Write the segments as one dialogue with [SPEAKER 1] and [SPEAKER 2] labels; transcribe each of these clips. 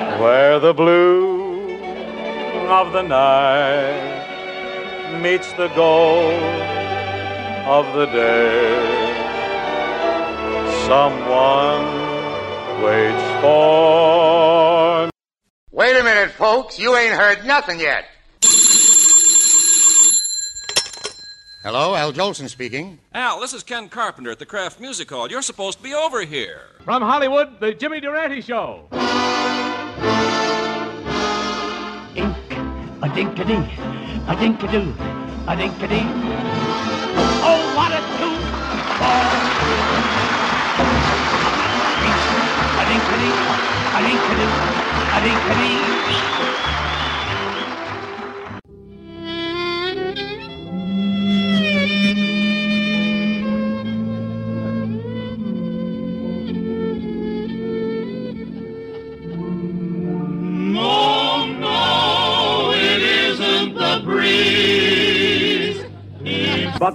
[SPEAKER 1] Where the blue of the night meets the gold of the day, someone waits for.
[SPEAKER 2] Wait a minute, folks. You ain't heard nothing yet. Hello, Al Jolson speaking.
[SPEAKER 3] Al, this is Ken Carpenter at the Kraft Music Hall. You're supposed to be over here.
[SPEAKER 4] From Hollywood, the Jimmy Durante Show.
[SPEAKER 5] A dinkity, a dinkadoo, a dinkadee. Oh, what a tune! A dinkity, a dinkadoo, a dinkadee.
[SPEAKER 6] No,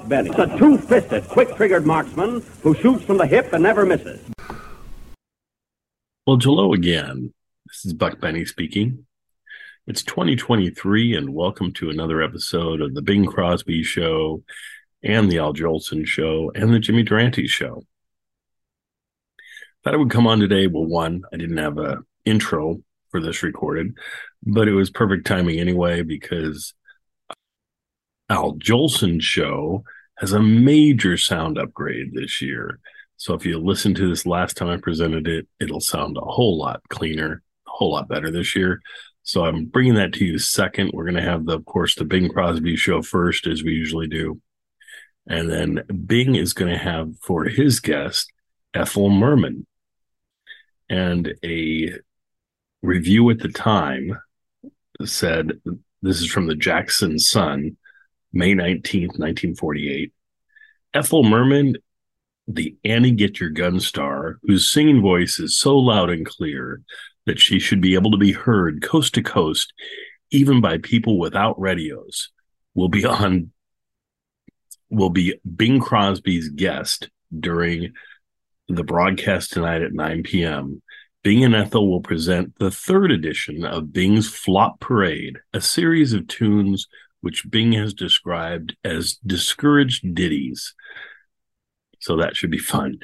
[SPEAKER 7] Benny. It's a two-fisted, quick-triggered marksman who shoots from the hip and never misses.
[SPEAKER 8] Well, hello again. This is Buck Benny speaking. It's 2023, and welcome to another episode of the Bing Crosby Show, and the Al Jolson Show, and the Jimmy Durante Show. Thought I would come on today. Well, one, I didn't have a intro for this recorded, but it was perfect timing anyway because Al Jolson Show has a major sound upgrade this year. So if you listen to this last time I presented it, it'll sound a whole lot cleaner, a whole lot better this year. So I'm bringing that to you second. We're going to have the, of course, the Bing Crosby show first, as we usually do. And then Bing is going to have for his guest, Ethel Merman. And a review at the time said, this is from the Jackson Sun, May 19th, 1948. Ethel Merman the Annie Get Your Gun star, whose singing voice is so loud and clear that she should be able to be heard coast to coast, even by people without radios, will be on will be Bing Crosby's guest during the broadcast tonight at 9 p.m. Bing and Ethel will present the third edition of Bing's Flop Parade, a series of tunes which Bing has described as discouraged ditties. So that should be fun.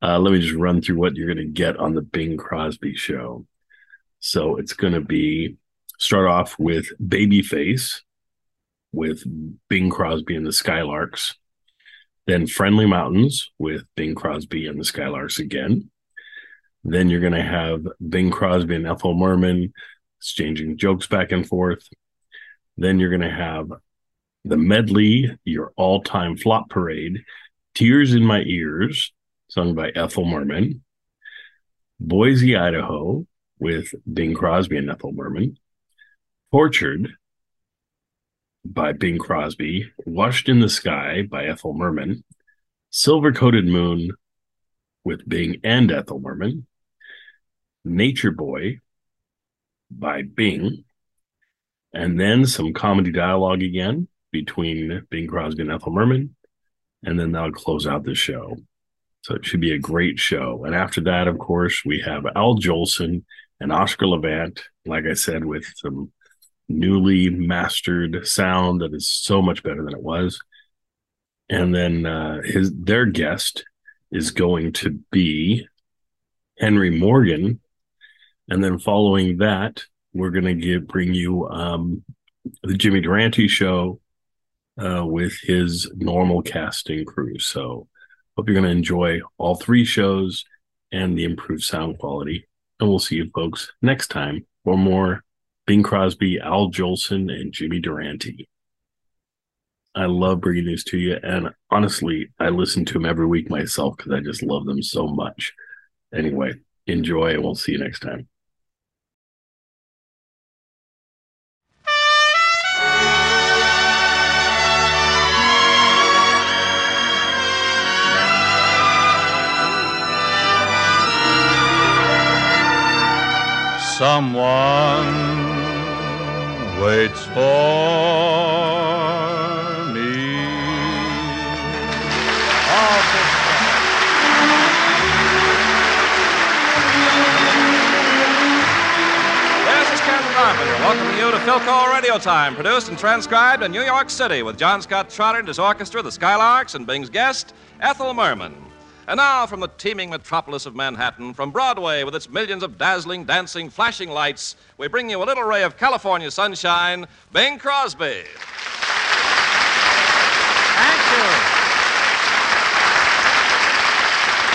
[SPEAKER 8] Uh, let me just run through what you're going to get on the Bing Crosby show. So it's going to be start off with Babyface with Bing Crosby and the Skylarks. Then Friendly Mountains with Bing Crosby and the Skylarks again. Then you're going to have Bing Crosby and Ethel Merman exchanging jokes back and forth. Then you're going to have the medley, your all time flop parade, Tears in My Ears, sung by Ethel Merman, Boise, Idaho, with Bing Crosby and Ethel Merman, Tortured by Bing Crosby, Washed in the Sky by Ethel Merman, Silver Coated Moon with Bing and Ethel Merman, Nature Boy by Bing, and then some comedy dialogue again between Bing Crosby and Ethel Merman, and then that'll close out the show. So it should be a great show. And after that, of course, we have Al Jolson and Oscar Levant, like I said, with some newly mastered sound that is so much better than it was. And then uh, his their guest is going to be Henry Morgan. And then following that, we're going to give bring you um, the Jimmy Durante show uh, with his normal casting crew. So hope you're going to enjoy all three shows and the improved sound quality. And we'll see you folks next time for more Bing Crosby, Al Jolson, and Jimmy Durante. I love bringing these to you. And honestly, I listen to them every week myself because I just love them so much. Anyway, enjoy and we'll see you next time.
[SPEAKER 1] Someone waits for me.
[SPEAKER 3] here, welcoming you to Philco Radio Time, produced and transcribed in New York City with John Scott Trotter and his orchestra, the Skylarks, and Bing's guest, Ethel Merman. And now, from the teeming metropolis of Manhattan, from Broadway with its millions of dazzling, dancing, flashing lights, we bring you a little ray of California sunshine, Bing Crosby.
[SPEAKER 9] Thank you.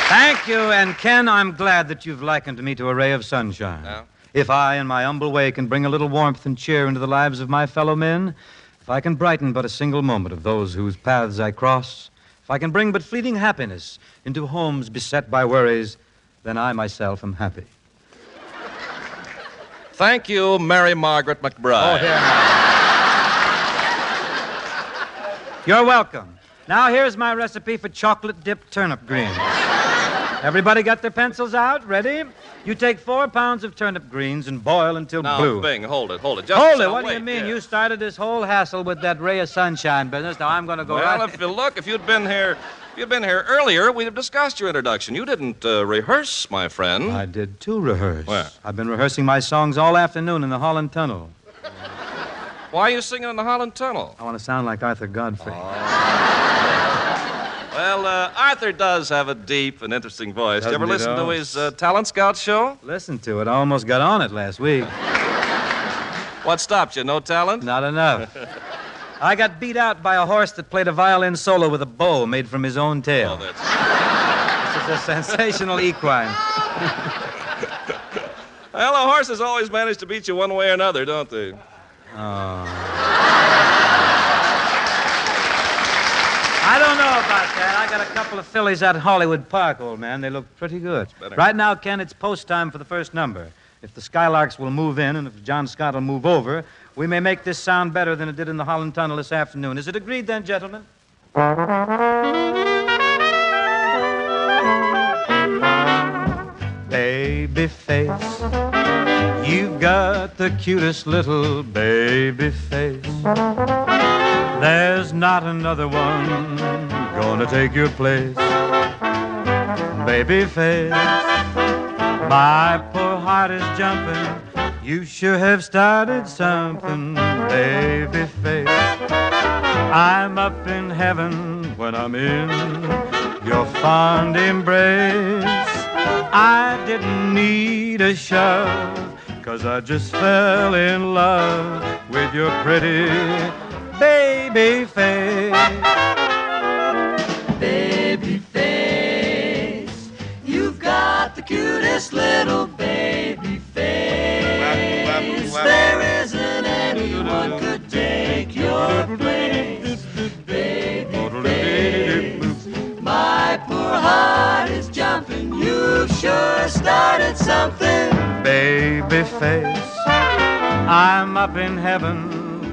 [SPEAKER 9] Thank you, and Ken, I'm glad that you've likened me to a ray of sunshine.
[SPEAKER 3] Yeah?
[SPEAKER 9] If I, in my humble way, can bring a little warmth and cheer into the lives of my fellow men, if I can brighten but a single moment of those whose paths I cross, if I can bring but fleeting happiness into homes beset by worries, then I myself am happy.
[SPEAKER 3] Thank you, Mary Margaret McBride.
[SPEAKER 9] Oh, here now. You're welcome. Now, here's my recipe for chocolate dipped turnip greens. Everybody got their pencils out? Ready? You take four pounds of turnip greens and boil until
[SPEAKER 3] Now,
[SPEAKER 9] blue.
[SPEAKER 3] Bing, hold it, hold it. Just
[SPEAKER 9] Hold it. What do you mean?
[SPEAKER 3] yeah.
[SPEAKER 9] You started this whole hassle with that ray of sunshine business. Now I'm going to go
[SPEAKER 3] Well,
[SPEAKER 9] right.
[SPEAKER 3] if you look, if you'd been here, if you'd been here earlier, we'd have discussed your introduction. You didn't uh, rehearse, my friend.
[SPEAKER 9] I did too rehearse.
[SPEAKER 3] Where?
[SPEAKER 9] I've been rehearsing my songs all afternoon in the Holland Tunnel.
[SPEAKER 3] Why are you singing in the Holland Tunnel?
[SPEAKER 9] I want to sound like Arthur Godfrey.
[SPEAKER 3] Well, uh, Arthur does have a deep and interesting voice. Did you ever
[SPEAKER 9] Doesn't
[SPEAKER 3] listen to his uh, Talent Scout show?
[SPEAKER 9] Listen to it. I almost got on it last week.
[SPEAKER 3] What stopped you? No talent?
[SPEAKER 9] Not enough. I got beat out by a horse that played a violin solo with a bow made from his own tail.
[SPEAKER 3] Oh, that's...
[SPEAKER 9] This is a sensational equine.
[SPEAKER 3] Well, the horses always manage to beat you one way or another, don't they?
[SPEAKER 9] I don't know about that. I got a couple of fillies at Hollywood Park, old man. They look pretty good. Right now, Ken, it's post time for the first number. If the Skylarks will move in and if John Scott will move over, we may make this sound better than it did in the Holland Tunnel this afternoon. Is it agreed then, gentlemen? Baby face, you've got the cutest little baby face. There's not another one gonna take your place. Baby face, my poor heart is jumping. You sure have started something, baby face. I'm up in heaven when I'm in your fond embrace. I didn't need a shove, cause I just fell in love with your pretty baby face.
[SPEAKER 6] Cutest little baby face. There isn't anyone could take your place. Baby face, my poor heart is jumping. You've sure started something.
[SPEAKER 9] Baby face, I'm up in heaven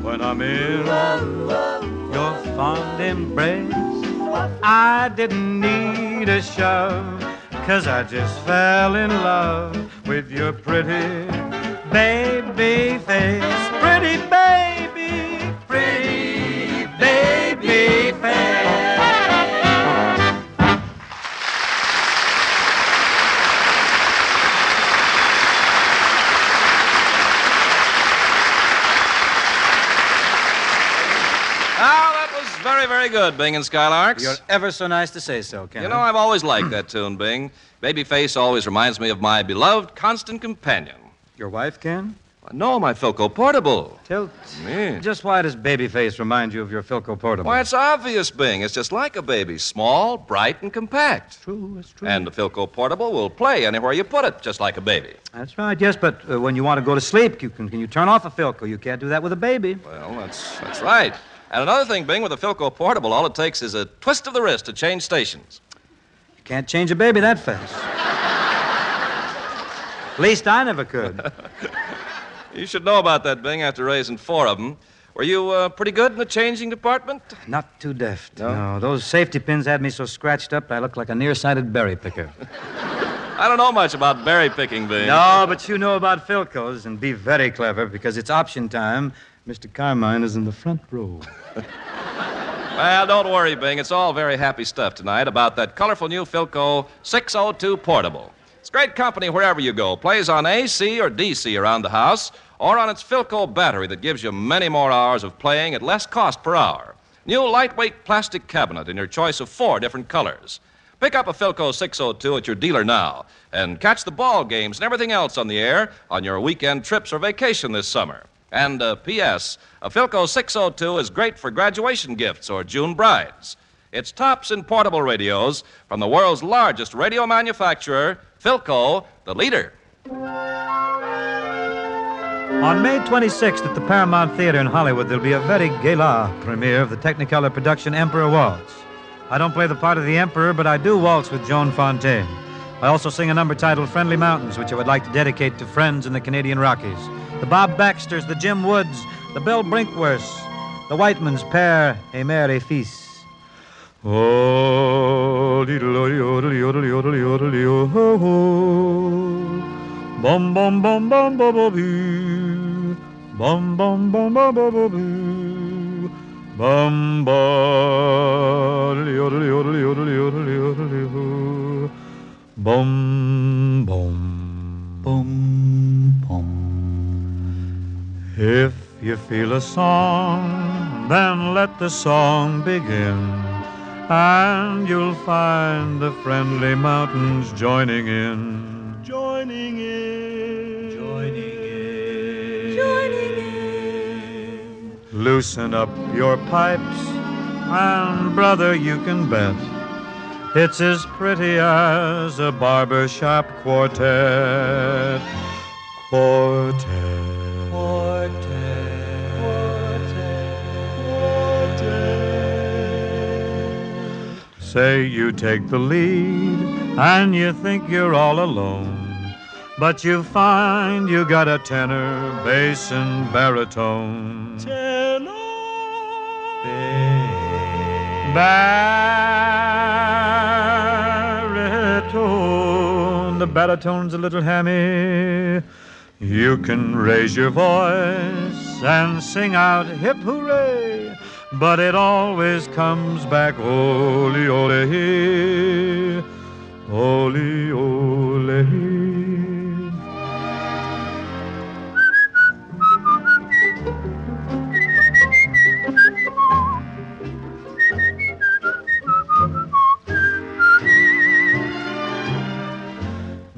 [SPEAKER 9] when I'm in your fond embrace. I didn't need a shove, cause I just fell in love with your pretty baby face. Pretty baby, pretty baby face.
[SPEAKER 3] Very, good, Bing and Skylarks.
[SPEAKER 9] You're ever so nice to say so, Ken.
[SPEAKER 3] You know, I've always liked that tune, Bing. Babyface always reminds me of my beloved constant companion.
[SPEAKER 9] Your wife, Ken?
[SPEAKER 3] No, my Philco Portable.
[SPEAKER 9] Tell,
[SPEAKER 3] Me.
[SPEAKER 9] just why does Babyface remind you of your Philco Portable?
[SPEAKER 3] Why, it's obvious, Bing. It's just like a baby. Small, bright, and compact.
[SPEAKER 9] true, it's true.
[SPEAKER 3] And the Philco Portable will play anywhere you put it, just like a baby.
[SPEAKER 9] That's right, yes, but uh, when you want to go to sleep, you can, can you turn off a Philco? You can't do that with a baby.
[SPEAKER 3] Well, that's, that's right. And another thing, Bing, with a Philco Portable, all it takes is a twist of the wrist to change stations.
[SPEAKER 9] You can't change a baby that fast. At least I never could.
[SPEAKER 3] You should know about that, Bing, after raising four of them. Were you uh, pretty good in the changing department?
[SPEAKER 9] Not too deft.
[SPEAKER 3] No?
[SPEAKER 9] those safety pins had me so scratched up I looked like a nearsighted berry picker.
[SPEAKER 3] I don't know much about berry picking, Bing.
[SPEAKER 9] no, but you know about Philcos, and be very clever because it's option time. Mr. Carmine is in the front row.
[SPEAKER 3] Well, don't worry, Bing. It's all very happy stuff tonight about that colorful new Philco 602 Portable. It's great company wherever you go. Plays on AC or DC around the house, or on its Philco battery that gives you many more hours of playing at less cost per hour. New lightweight plastic cabinet in your choice of four different colors. Pick up a Philco 602 at your dealer now and catch the ball games and everything else on the air on your weekend trips or vacation this summer. And uh, P.S. A Philco 602 is great for graduation gifts or June brides. It's tops in portable radios from the world's largest radio manufacturer, Philco, the leader.
[SPEAKER 9] On May 26th at the Paramount Theater in Hollywood, there'll be a very gala premiere of the Technicolor production Emperor Waltz. I don't play the part of the Emperor, but I do waltz with Joan Fontaine. I also sing a number titled Friendly Mountains, which I would like to dedicate to friends in the Canadian Rockies. The Bob Baxters, the Jim Woods, the Bill Brinkworths, the Whitemans, et Mère et Fils. Oh, diddle, yodel, yodel, yodel, yodel, yo-ho-ho. Bum, bum, bum, bum, bum, bum, boo. Bum, bum, bum, bum, bum, bum, boo. Bum, bum, yodel, yodel, yodel, yodel, yodel, yo. Bum, bum, bum, bum. If you feel a song, then let the song begin. And you'll find the friendly mountains joining in. Joining in. Joining in. Joining in. Loosen up your pipes, and brother, you can bet. It's as pretty as a barbershop quartet. Quartet. Say you take the lead and you think you're all alone, but you find you got a tenor, bass, and baritone. Tenor, baritone. The baritone's a little hammy. You can raise your voice and sing out hip hooray, but it always comes back ole ole, ole ole.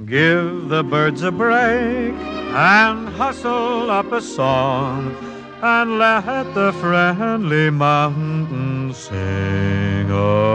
[SPEAKER 9] Give the birds a break and hustle up a song and let the friendly mountains sing along.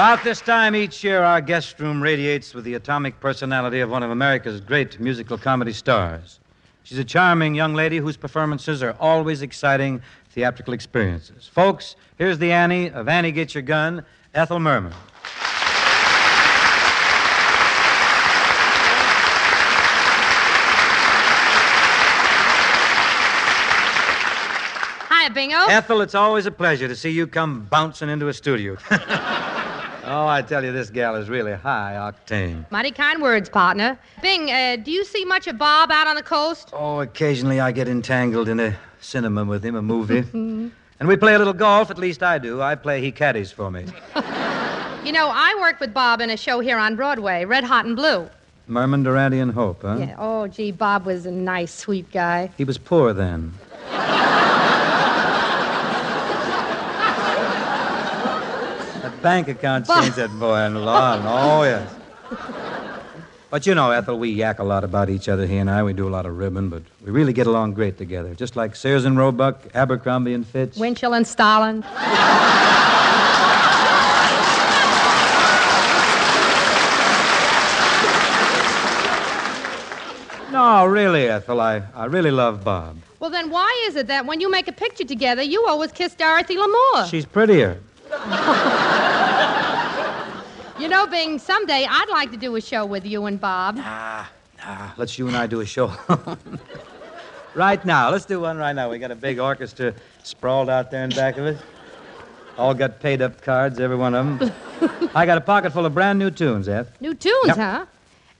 [SPEAKER 9] About this time each year, our guest room radiates with the atomic personality of one of America's great musical comedy stars. She's a charming young lady whose performances are always exciting theatrical experiences. Folks, here's the Annie of Annie Get Your Gun, Ethel Merman.
[SPEAKER 10] Hi, Bingo.
[SPEAKER 9] Ethel, it's always a pleasure to see you come bouncing into a studio. oh, I tell you, this gal is really high octane.
[SPEAKER 10] Mighty kind words, partner. Bing, uh, do you see much of Bob out on the coast?
[SPEAKER 9] Oh, occasionally I get entangled in a cinema with him, a movie. and we play a little golf, at least I do. I play, he caddies for me.
[SPEAKER 10] You know, I worked with Bob in a show here on Broadway, Red Hot and Blue.
[SPEAKER 9] Merman, Durante, and Hope, huh?
[SPEAKER 10] Yeah. Oh, gee, Bob was a nice, sweet guy.
[SPEAKER 9] He was poor then. bank account changed that boy a lot. Oh, yes. But you know, Ethel, we yak a lot about each other, he and I. We do a lot of ribbon, but we really get along great together. Just like Sears and Roebuck, Abercrombie and Fitch.
[SPEAKER 10] Winchell and Stalin.
[SPEAKER 9] No, really, Ethel, I, I really love Bob.
[SPEAKER 10] Well, then why is it that when you make a picture together, you always kiss Dorothy Lamour?
[SPEAKER 9] She's prettier.
[SPEAKER 10] You know, Bing, someday I'd like to do a show with you and Bob.
[SPEAKER 9] Ah, let's you and I do a show. right now. Let's do one right now. We got a big orchestra sprawled out there in back of us. All got paid up cards, every one of them. I got a pocket full of brand new tunes, Eth.
[SPEAKER 10] New tunes,
[SPEAKER 9] Yep.
[SPEAKER 10] huh?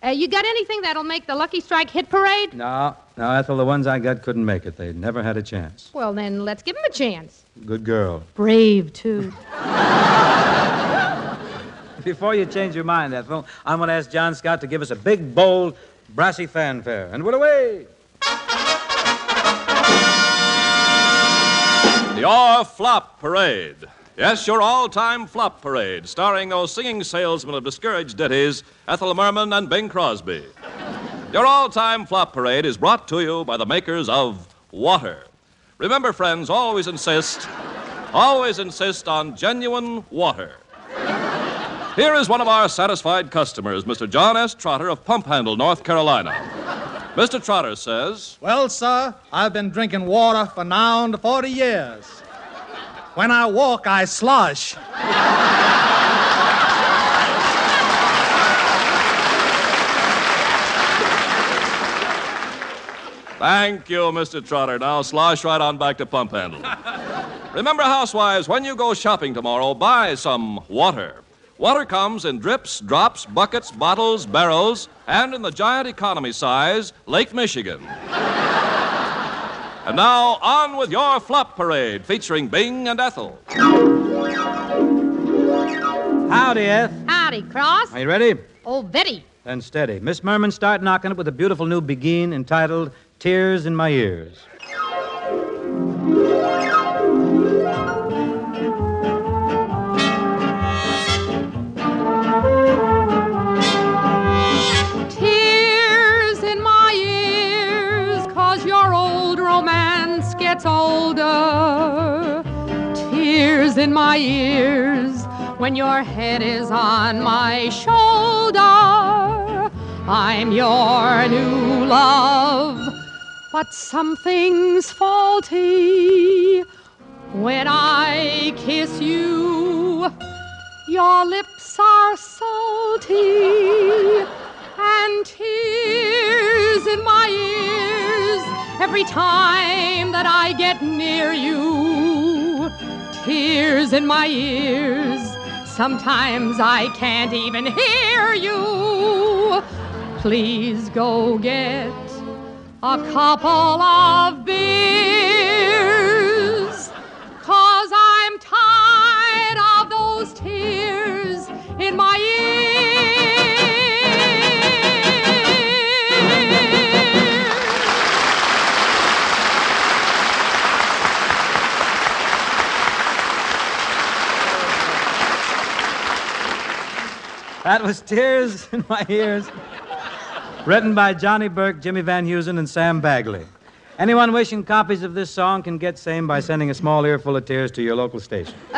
[SPEAKER 10] Uh, you got anything that'll make the Lucky Strike hit parade?
[SPEAKER 9] No, no, Ethel, the ones I got couldn't make it. They never had a chance.
[SPEAKER 10] Well, then let's give him a chance.
[SPEAKER 9] Good girl.
[SPEAKER 10] Brave, too.
[SPEAKER 9] Before you change your mind, Ethel, I'm going to ask John Scott to give us a big, bold, brassy fanfare. And we're away.
[SPEAKER 3] Your Flop Parade. Yes, your all time flop parade, starring those singing salesmen of discouraged ditties, Ethel Merman and Bing Crosby. Your all time flop parade is brought to you by the makers of water. Remember, friends, always insist, always insist on genuine water. Here is one of our satisfied customers, Mr. John S. Trotter of Pump Handle, North Carolina. Mr. Trotter says,
[SPEAKER 11] Well, sir, I've been drinking water for now to 40 years. When I walk, I slosh.
[SPEAKER 3] Thank you, Mr. Trotter. Now slosh right on back to pump handle. Remember, housewives, when you go shopping tomorrow, buy some water. Water comes in drips, drops, buckets, bottles, barrels, and in the giant economy size, Lake Michigan. and now, on with your flop parade featuring Bing and Ethel.
[SPEAKER 9] Howdy, Eth.
[SPEAKER 10] Howdy, Cross.
[SPEAKER 9] Are you ready?
[SPEAKER 10] Oh, Betty.
[SPEAKER 9] Then steady. Miss Merman, start knocking it with a beautiful new begin entitled Tears in My Ears.
[SPEAKER 10] In my ears, when your head is on my shoulder. I'm your new love, but something's faulty when I kiss you. Your lips are salty and tears in my ears every time that I get near you. Tears in my ears. Sometimes I can't even hear you. Please go get a couple of beers.
[SPEAKER 9] That was Tears in My Ears. Written by Johnny Burke, Jimmy Van Heusen, and Sam Bagley. Anyone wishing copies of this song can get same by sending a small earful of tears to your local station.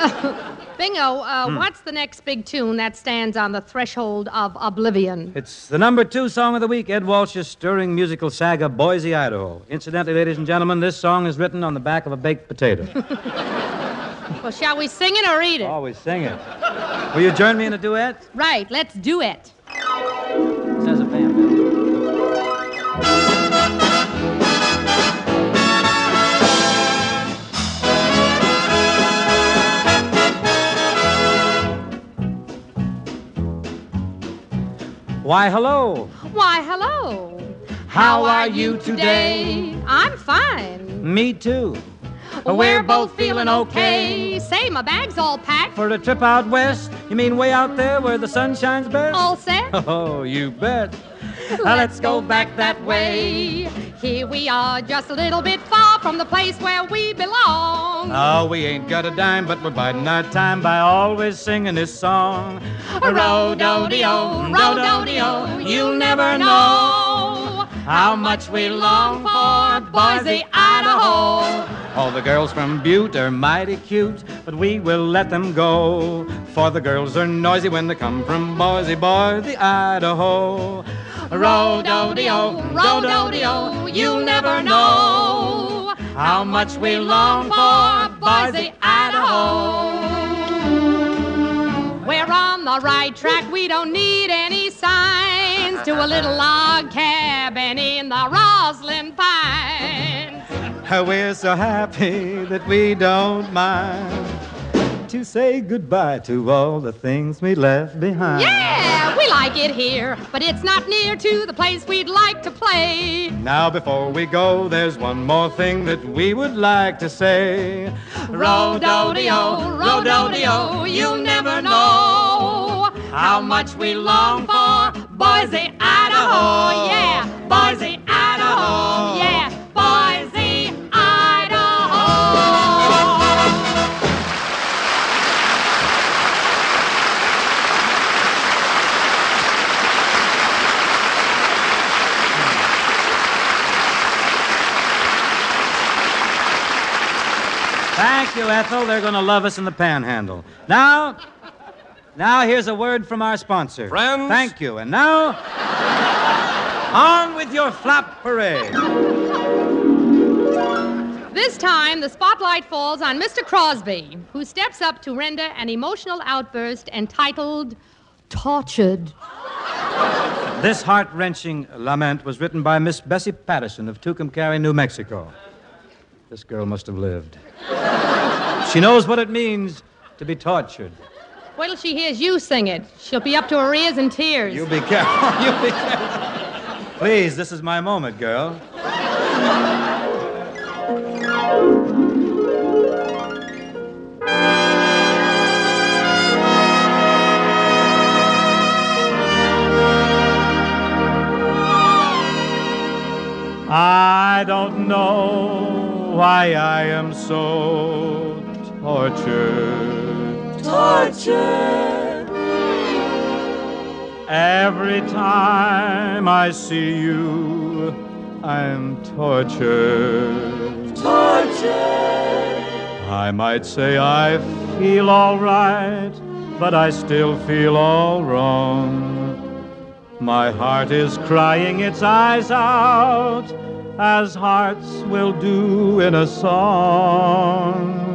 [SPEAKER 10] Bingo, uh,
[SPEAKER 9] Hmm.
[SPEAKER 10] what's the next big tune that stands on the threshold of oblivion?
[SPEAKER 9] It's the number two song of the week, Ed Walsh's stirring musical saga, Boise, Idaho. Incidentally, ladies and gentlemen, this song is written on the back of a baked potato.
[SPEAKER 10] Well, shall we sing it or read it?
[SPEAKER 9] Always sing it. Will you join me in a duet?
[SPEAKER 10] Right, let's do it.
[SPEAKER 9] Says a band. Why, hello.
[SPEAKER 10] Why, hello.
[SPEAKER 9] How are you today?
[SPEAKER 10] I'm fine.
[SPEAKER 9] Me too.
[SPEAKER 10] We're both feeling okay. Say, my bag's all packed.
[SPEAKER 9] For a trip out west? You mean way out there where the sun shines best?
[SPEAKER 10] All set?
[SPEAKER 9] Oh, you bet. Now let's go back that way.
[SPEAKER 10] Here we are, just a little bit far from the place where we belong.
[SPEAKER 9] Oh, we ain't got a dime, but we're biding our time by always singing this song.
[SPEAKER 10] Rodo-deo, rodo-deo, you'll never know
[SPEAKER 9] how much we long
[SPEAKER 10] for Boise, Idaho.
[SPEAKER 9] All the girls from Butte are mighty cute, but we will let them go. For the girls are noisy when they come from Boise, Boise, Idaho.
[SPEAKER 10] Rodo-deo, rodo-deo, you'll never know
[SPEAKER 9] how much we long for
[SPEAKER 10] Boise, Idaho. We're on the right track. We don't need any signs to a little log cabin in the Roslyn Pines.
[SPEAKER 9] We're so happy that we don't mind to say goodbye to all the things we left behind.
[SPEAKER 10] Yeah, we like it here, but it's not near to the place we'd like to play.
[SPEAKER 9] Now, before we go, there's one more thing that we would like to say.
[SPEAKER 10] Rododeo, rododeo, you'll never know how much we long for Boise, Idaho. Yeah, Boise, Idaho. Yeah, Boise, Idaho.
[SPEAKER 9] Thank you, Ethel. They're going to love us in the panhandle. Now, now here's a word from our sponsor.
[SPEAKER 3] Friends.
[SPEAKER 9] Thank you. And now, on with your flap parade.
[SPEAKER 10] This time, the spotlight falls on Mr. Crosby, who steps up to render an emotional outburst entitled Tortured.
[SPEAKER 9] This heart wrenching lament was written by Miss Bessie Patterson of Tucumcari, New Mexico. This girl must have lived. She knows what it means to be tortured.
[SPEAKER 10] Wait till she hears you sing it. She'll be up to her ears in tears.
[SPEAKER 9] You be careful. You be careful. Please, this is my moment, girl. I don't know why I am so tortured.
[SPEAKER 6] Tortured.
[SPEAKER 9] Every time I see you, I'm tortured.
[SPEAKER 6] Tortured.
[SPEAKER 9] I might say I feel all right, but I still feel all wrong. My heart is crying its eyes out, as hearts will do in a song.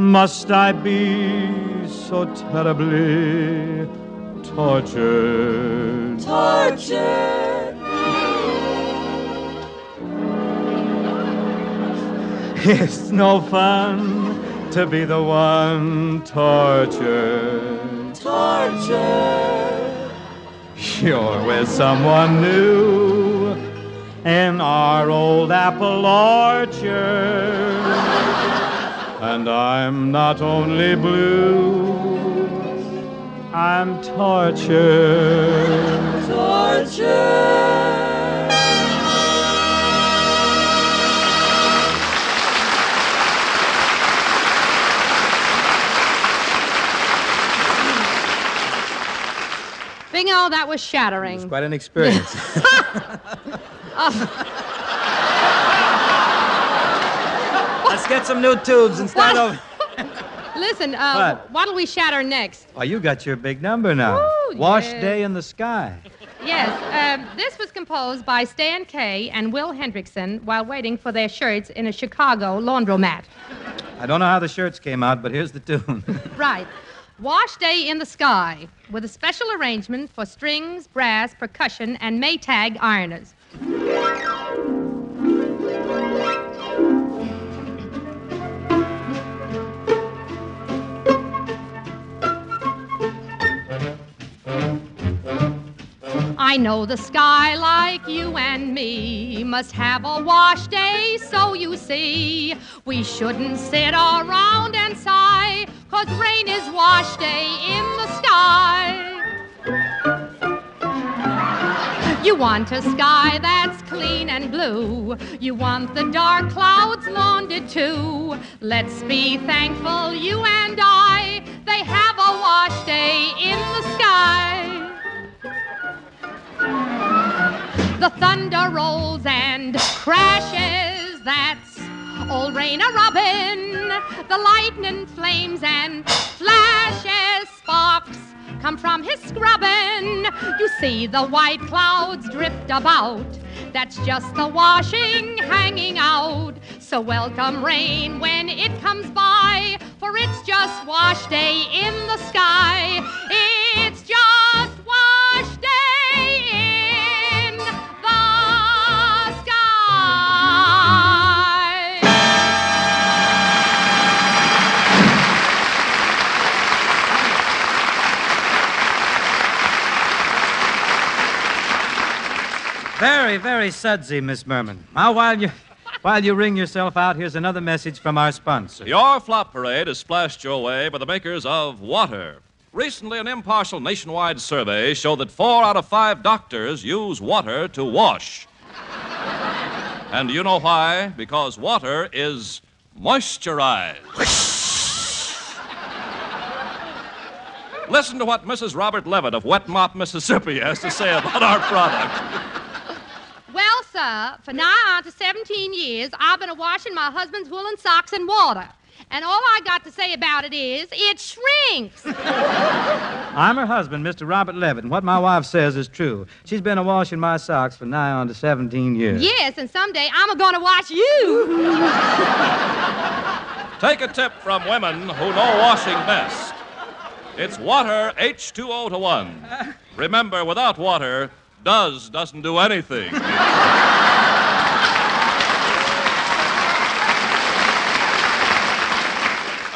[SPEAKER 9] Must I be so terribly tortured?
[SPEAKER 6] Tortured.
[SPEAKER 9] It's no fun to be the one tortured.
[SPEAKER 6] Tortured.
[SPEAKER 9] You're with someone new in our old apple orchard. And I'm not only blue, I'm tortured.
[SPEAKER 6] Tortured.
[SPEAKER 10] Bingo, that was shattering.
[SPEAKER 9] It's quite an experience. Oh. Let's get some new tubes instead start over.
[SPEAKER 10] Listen, uh,
[SPEAKER 9] What?
[SPEAKER 10] what'll we shatter next?
[SPEAKER 9] Oh, you got your big number now.
[SPEAKER 10] Woo,
[SPEAKER 9] Wash
[SPEAKER 10] yeah.
[SPEAKER 9] day in the sky.
[SPEAKER 10] Yes, um, this was composed by Stan Kay and Will Hendrickson while waiting for their shirts in a Chicago laundromat.
[SPEAKER 9] I don't know how the shirts came out, but here's the tune.
[SPEAKER 10] Right. Wash Day in the Sky, with a special arrangement for strings, brass, percussion, and Maytag ironers. I know the sky, like you and me, must have a wash day, so you see, we shouldn't sit around and sigh, cause rain is wash day in the sky. You want a sky that's clean and blue. You want the dark clouds laundered too. Let's be thankful, you and I, they have a wash day in the sky. The thunder rolls and crashes, that's old rain a robin. The lightning flames and flashes, sparks come from his scrubbing. You see the white clouds drift about, that's just the washing hanging out. So welcome rain when it comes by, for it's just wash day in the sky. It's just wash
[SPEAKER 9] Very, very sudsy, Miss Merman. Now, while you, while you ring yourself out, here's another message from our sponsor.
[SPEAKER 3] Your flop parade is splashed your way by the makers of water. Recently, an impartial nationwide survey showed that four out of five doctors use water to wash. and do you know why? Because water is moisturized. Listen to what Mrs. Robert Levitt of Wet Mop, Mississippi has to say about our product.
[SPEAKER 10] Well, sir, for nigh on to 17 years, I've been a washing my husband's woolen socks in water. And all I got to say about it is, it shrinks.
[SPEAKER 9] I'm her husband, Mr. Robert Levitt, and what my wife says is true. She's been a washing my socks for nigh on to 17 years.
[SPEAKER 10] yes, and someday I'm a going to wash you.
[SPEAKER 3] Take a tip from women who know washing best. It's water H2O to 1. Uh. Remember, without water, does doesn't do anything.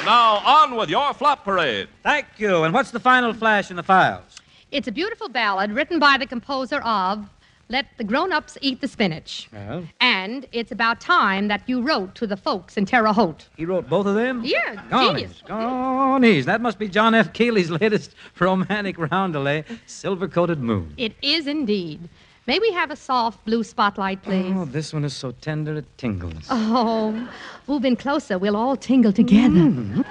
[SPEAKER 3] now, on with your flop parade.
[SPEAKER 9] Thank you. And what's the final flash in the files?
[SPEAKER 10] It's a beautiful ballad written by the composer of Let the Grown Ups Eat the Spinach.
[SPEAKER 9] Well,
[SPEAKER 10] And it's about time that you wrote to the folks in Terre Haute.
[SPEAKER 9] he wrote both of them?
[SPEAKER 10] Yeah,
[SPEAKER 9] Gonies.
[SPEAKER 10] genius.
[SPEAKER 9] Gonies. That must be John F. Keeley's latest romantic roundelay, Silver Coated Moon.
[SPEAKER 10] It is indeed. May we have a soft blue spotlight, oh, please?
[SPEAKER 9] Oh, this one is so tender it tingles.
[SPEAKER 10] Oh, move in closer. We'll all tingle together. Mm.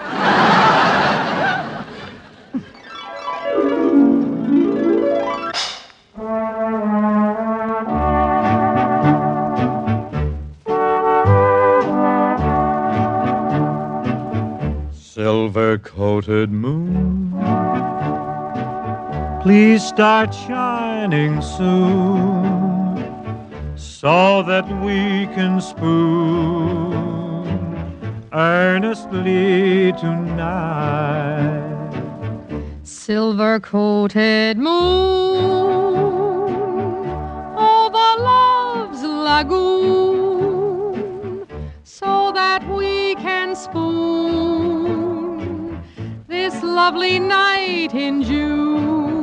[SPEAKER 9] Silver coated moon, please start shining soon so that we can spoon earnestly tonight.
[SPEAKER 10] Silver coated moon over love's lagoon, so that we can spoon this lovely night in June.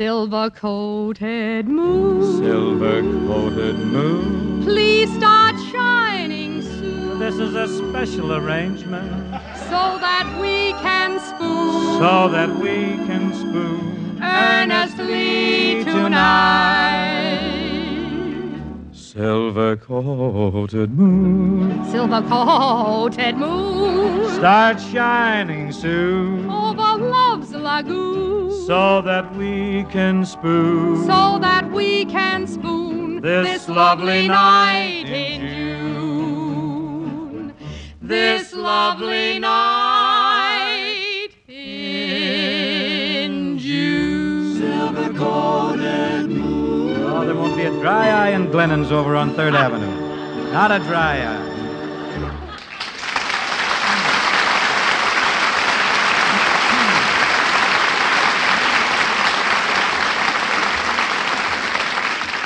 [SPEAKER 10] Silver coated moon,
[SPEAKER 9] Silver coated moon.
[SPEAKER 10] please start shining soon,
[SPEAKER 9] This is a special arrangement
[SPEAKER 10] so that we can spoon.
[SPEAKER 9] so that we can spoon
[SPEAKER 10] earnestly tonight.
[SPEAKER 9] Silver coated moon.
[SPEAKER 10] Silver coated moon
[SPEAKER 9] Start shining soon
[SPEAKER 10] over love's lagoon,
[SPEAKER 9] so that we can spoon
[SPEAKER 10] so that we can spoon
[SPEAKER 9] This lovely night in
[SPEAKER 10] June. This lovely night in June. Silver coated moon.
[SPEAKER 9] Oh, there won't be a dry eye in Glennon's over on 3rd Avenue. Not a dry eye.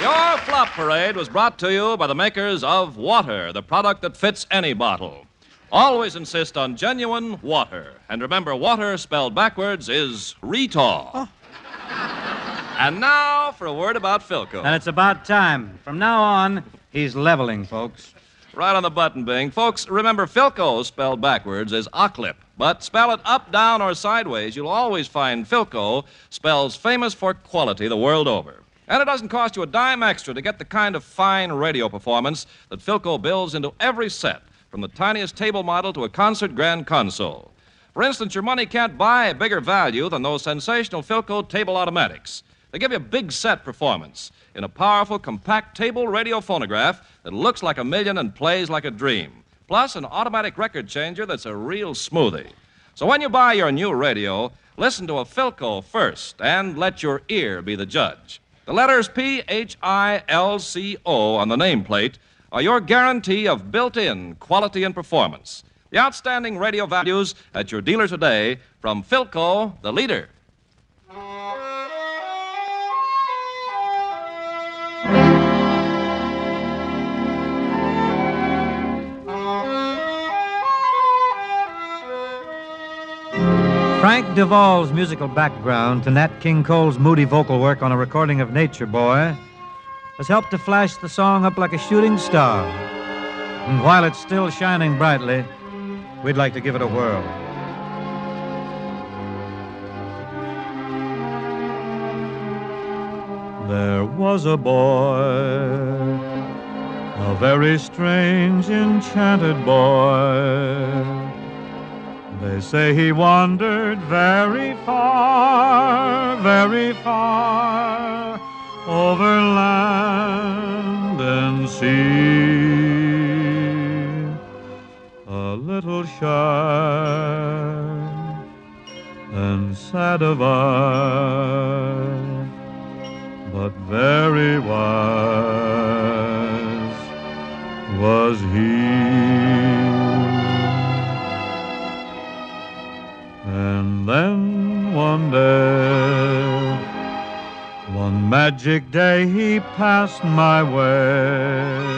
[SPEAKER 3] Your flop parade was brought to you by the makers of water, the product that fits any bottle. Always insist on genuine water. And remember, water spelled backwards is Retaw. Oh. And now for a word about Philco.
[SPEAKER 9] And it's about time. From now on, he's leveling, folks.
[SPEAKER 3] Right on the button, Bing. Folks, remember, Philco spelled backwards is Oclip. But spell it up, down, or sideways, you'll always find Philco spells famous for quality the world over. And it doesn't cost you a dime extra to get the kind of fine radio performance that Philco builds into every set, from the tiniest table model to a concert grand console. For instance, your money can't buy a bigger value than those sensational Philco table automatics. They give you a big set performance in a powerful, compact table radio phonograph that looks like a million and plays like a dream. Plus, an automatic record changer that's a real smoothie. So when you buy your new radio, listen to a Philco first and let your ear be the judge. The letters P H I L C O on the nameplate are your guarantee of built in quality and performance. The outstanding radio values at your dealer today from Philco, the leader.
[SPEAKER 9] Frank DeVol's musical background to Nat King Cole's moody vocal work on a recording of Nature Boy has helped to flash the song up like a shooting star. And while it's still shining brightly, we'd like to give it a whirl. There was a boy, a very strange, enchanted boy. They say he wandered very far, very far over land and sea. A little shy and sad of eye, but very wise was he. And then one day, one magic day, he passed my way.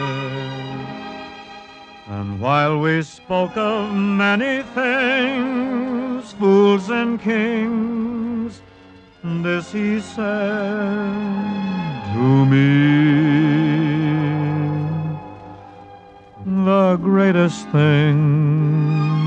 [SPEAKER 9] And while we spoke of many things, fools and kings, this he said to me. The greatest thing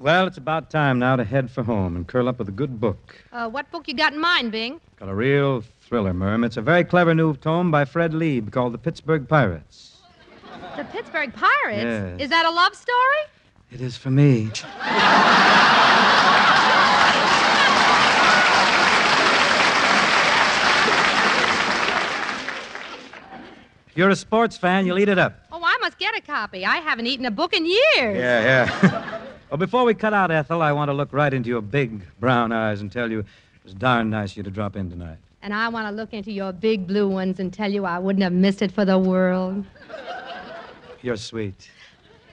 [SPEAKER 9] Well, it's about time now to head for home and curl up with a good book.
[SPEAKER 10] Uh, what book you got in mind, Bing?
[SPEAKER 9] Got a real thriller, Merm. It's a very clever new tome by Fred Lieb called The Pittsburgh Pirates.
[SPEAKER 10] The Pittsburgh Pirates?
[SPEAKER 9] Yes.
[SPEAKER 10] Is that a love story?
[SPEAKER 9] It is for me. If you're a sports fan, you'll eat it up.
[SPEAKER 10] Oh, I must get a copy. I haven't eaten a book in years.
[SPEAKER 9] Yeah, yeah. well, before we cut out, Ethel, I want to look right into your big brown eyes and tell you it was darn nice of you to drop in tonight.
[SPEAKER 10] And I want to look into your big blue ones and tell you I wouldn't have missed it for the world.
[SPEAKER 9] You're sweet.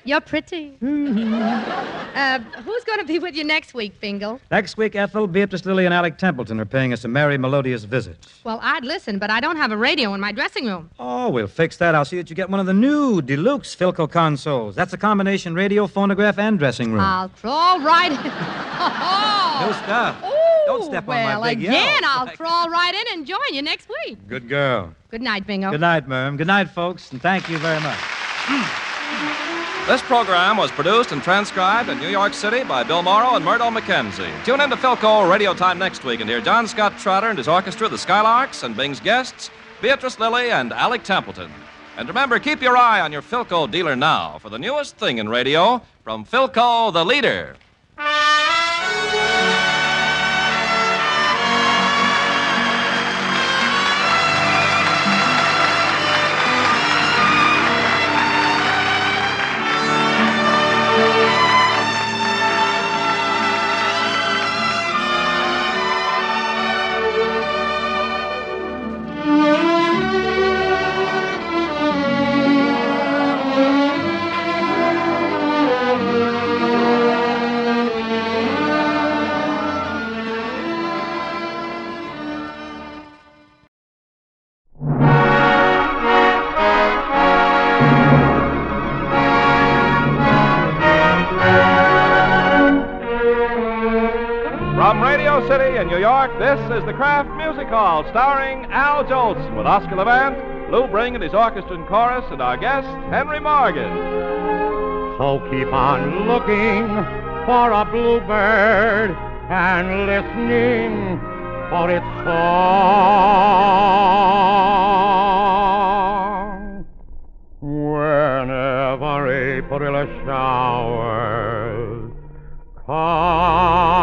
[SPEAKER 10] You're pretty. uh, who's going to be with you next week, Bingle?
[SPEAKER 9] Next week, Ethel, Beatrice Lillie, and Alec Templeton are paying us a merry, melodious visit.
[SPEAKER 10] Well, I'd listen, but I don't have a radio in my dressing room.
[SPEAKER 9] Oh, we'll fix that. I'll see that you get one of the new deluxe Philco consoles. That's a combination radio, phonograph, and dressing room.
[SPEAKER 10] I'll crawl right in. oh,
[SPEAKER 9] New stuff. Don't step on my big
[SPEAKER 10] again,
[SPEAKER 9] yell.
[SPEAKER 10] I'll crawl right in and join you next week.
[SPEAKER 9] Good girl.
[SPEAKER 10] Good night, Bingo.
[SPEAKER 9] Good night, Merm. Good night, folks, and thank you very much.
[SPEAKER 3] This program was produced and transcribed in New York City by Bill Morrow and Murdo McKenzie. Tune in to Philco Radio Time next week and hear John Scott Trotter and his orchestra, the Skylarks, and Bing's guests, Beatrice Lillie and Alec Templeton. And remember, keep your eye on your Philco dealer now for the newest thing in radio from Philco, the leader. Is the Kraft Music Hall, starring Al Jolson with Oscar Levant, Lou Bring and his orchestra and chorus, and our guest, Henry Morgan.
[SPEAKER 12] So keep on looking for a bluebird and listening for its song. Whenever April showers come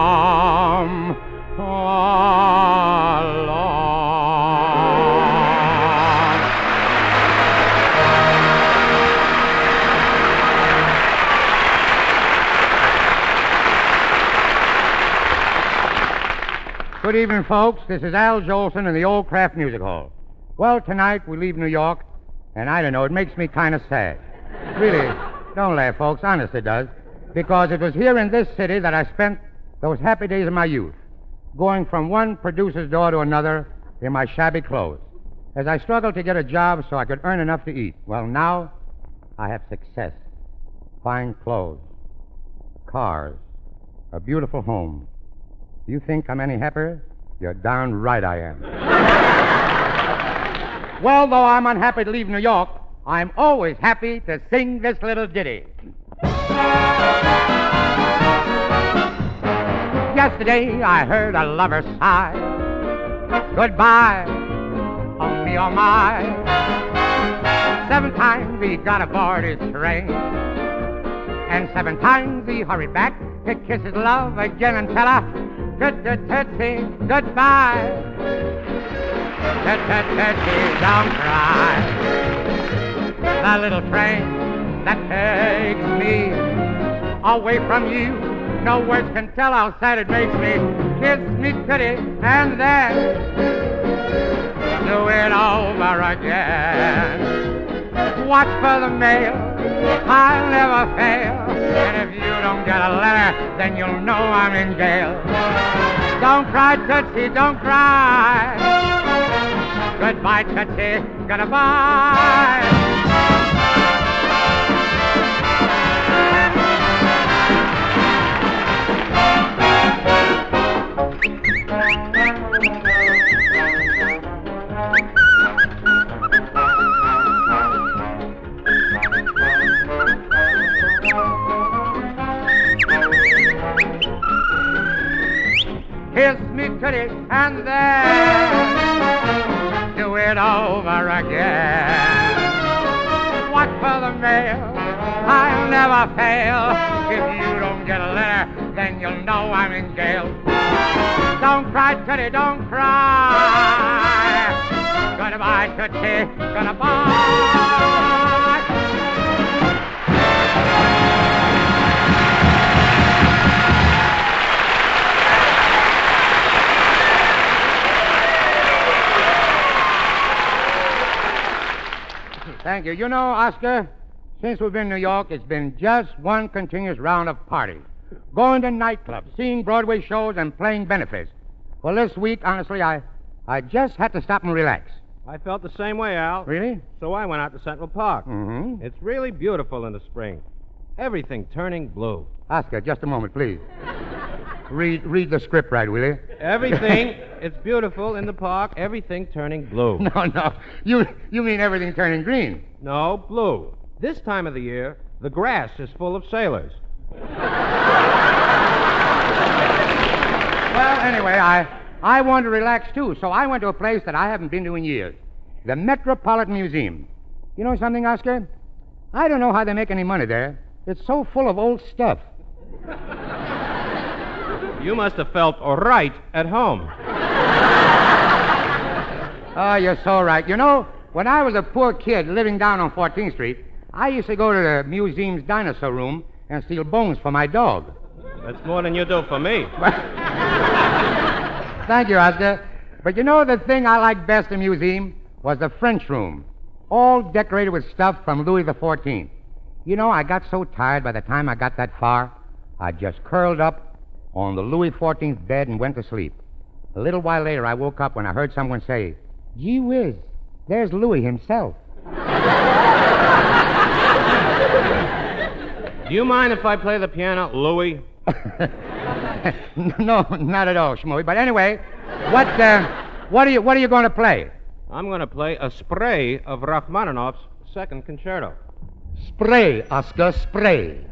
[SPEAKER 12] evening, folks. This is Al Jolson in the Old Kraft Music Hall. Well, tonight we leave New York, and I don't know, it makes me kind of sad. Really, don't laugh, folks. Honest, it does. Because it was here in this city that I spent those happy days of my youth, going from one producer's door to another in my shabby clothes, as I struggled to get a job so I could earn enough to eat. Well, now I have success, fine clothes, cars, a beautiful home. Do you think I'm any happier? You're darn right I am. well, though I'm unhappy to leave New York, I'm always happy to sing this little ditty. Yesterday I heard a lover sigh. Goodbye, oh me, oh my. Seven times he got aboard his train, and seven times he hurried back to kiss his love again and tell her, good, good, goodbye. Tootsie, don't cry. The little train that takes me away from you. No words can tell how sad it makes me. Kiss me, goody, and then do it over again. Watch for the mail, I'll never fail. And if you don't get a letter, then you'll know I'm in jail. Don't cry, Tootsie, don't cry. Goodbye, Tootsie, goodbye. Kiss me, Tootie, and then do it over again. Watch for the mail, I'll never fail. If you don't get a letter, then you'll know I'm in jail. Don't cry, Tootie, don't cry. Goodbye, Tootsie, goodbye. Thank you. You know, Oscar, since we've been in New York, it's been just one continuous round of parties. Going to nightclubs, seeing Broadway shows, and playing benefits. Well, this week, honestly, I, I just had to stop and relax.
[SPEAKER 13] I felt the same way, Al.
[SPEAKER 12] Really?
[SPEAKER 13] So I went out to Central Park.
[SPEAKER 12] Mm-hmm.
[SPEAKER 13] It's really beautiful in the spring. Everything turning blue.
[SPEAKER 12] Oscar, just a moment, please. Read, read the script right, will you?
[SPEAKER 13] Everything, it's beautiful in the park. Everything turning blue.
[SPEAKER 12] No, no. You, you mean everything turning green?
[SPEAKER 13] No, blue. This time of the year, the grass is full of sailors.
[SPEAKER 12] Well, anyway, I, I wanted to relax too, so I went to a place that I haven't been to in years the Metropolitan Museum. You know something, Oscar? I don't know how they make any money there. It's so full of old stuff.
[SPEAKER 13] You must have felt right at home.
[SPEAKER 12] Oh, you're so right. You know, when I was a poor kid living down on 14th Street, I used to go to the museum's dinosaur room and steal bones for my dog.
[SPEAKER 13] That's more than you do for me.
[SPEAKER 12] Thank you, Oscar. But you know the thing I liked best in the museum was the French room, all decorated with stuff from Louis XIV. You know, I got so tired by the time I got that far, I just curled up on the Louis XIV bed and went to sleep. A little while later, I woke up when I heard someone say, Gee whiz, there's Louis himself.
[SPEAKER 13] Do you mind if I play the piano, Louis?
[SPEAKER 12] no, not at all, Schmoy. But anyway, what, uh, what, are you, what are you going to play?
[SPEAKER 13] I'm going to play a spray of Rachmaninoff's second concerto.
[SPEAKER 12] Spray, Oscar, spray.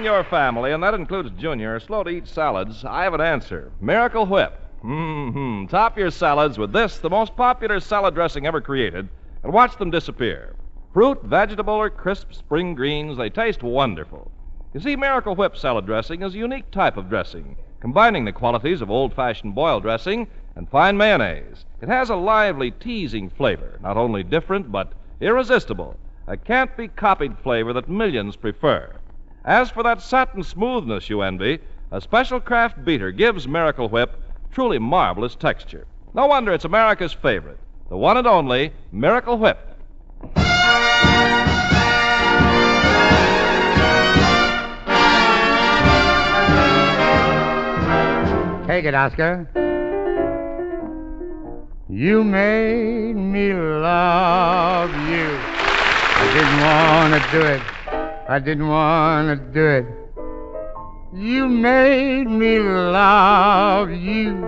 [SPEAKER 3] In your family, and that includes Junior, slow to eat salads, I have an answer Miracle Whip. Mm hmm Top your salads with this, the most popular salad dressing ever created, and watch them disappear. Fruit, vegetable, or crisp spring greens, they taste wonderful. You see, Miracle Whip salad dressing is a unique type of dressing, combining the qualities of old fashioned boiled dressing and fine mayonnaise. It has a lively, teasing flavor, not only different, but irresistible. A can't be copied flavor that millions prefer. As for that satin smoothness you envy, a special Kraft beater gives Miracle Whip truly marvelous texture. No wonder it's America's favorite, the one and only Miracle Whip.
[SPEAKER 12] Take it, Oscar. You made me love you. I didn't want to do it. I didn't want to do it. You made me love you.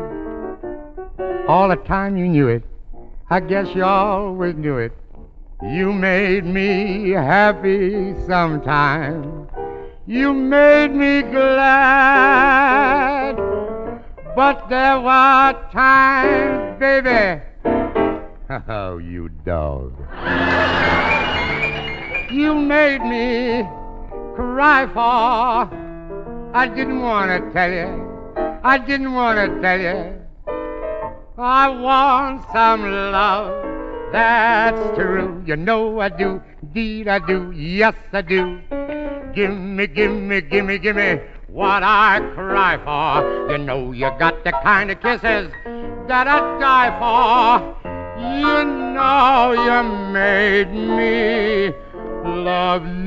[SPEAKER 12] All the time you knew it. I guess you always knew it. You made me happy sometime. You made me glad. But there were times, baby. Oh, you dog. You made me cry for. I didn't want to tell you. I didn't want to tell you. I want some love. That's true. You know I do. Indeed I do. Yes I do. Gimme, gimme, gimme, gimme what I cry for. You know you got the kind of kisses that I'd die for. You know you made me love you.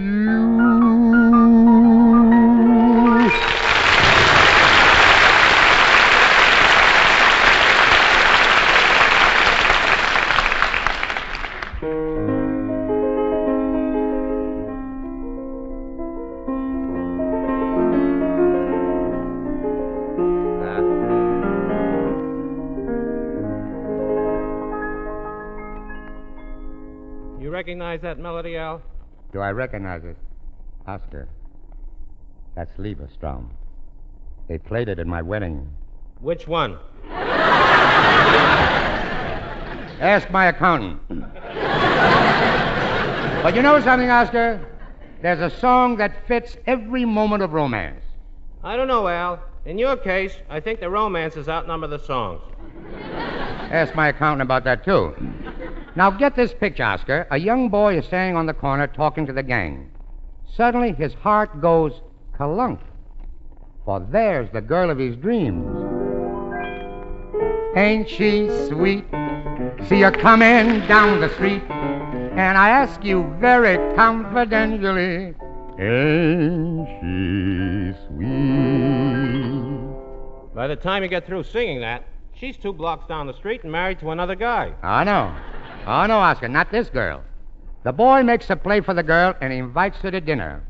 [SPEAKER 13] You recognize that melody, Al?
[SPEAKER 12] Do I recognize it? Oscar. That's Liebestraum. They played it at my wedding.
[SPEAKER 13] Which one?
[SPEAKER 12] Ask my accountant. but you know something, Oscar? There's a song that fits every moment of romance.
[SPEAKER 13] I don't know, Al. In your case, I think the romances outnumber the songs.
[SPEAKER 12] Ask my accountant about that, too. Now, get this picture, Oscar. A young boy is standing on the corner talking to the gang. Suddenly, his heart goes kalunk. For there's the girl of his dreams. Ain't she sweet? See her coming down the street. And I ask you very confidentially, ain't she sweet?
[SPEAKER 13] By the time you get through singing that, she's two blocks down the street and married to another guy.
[SPEAKER 12] I know. Oh, no, Oscar, not this girl. The boy makes a play for the girl and invites her to dinner.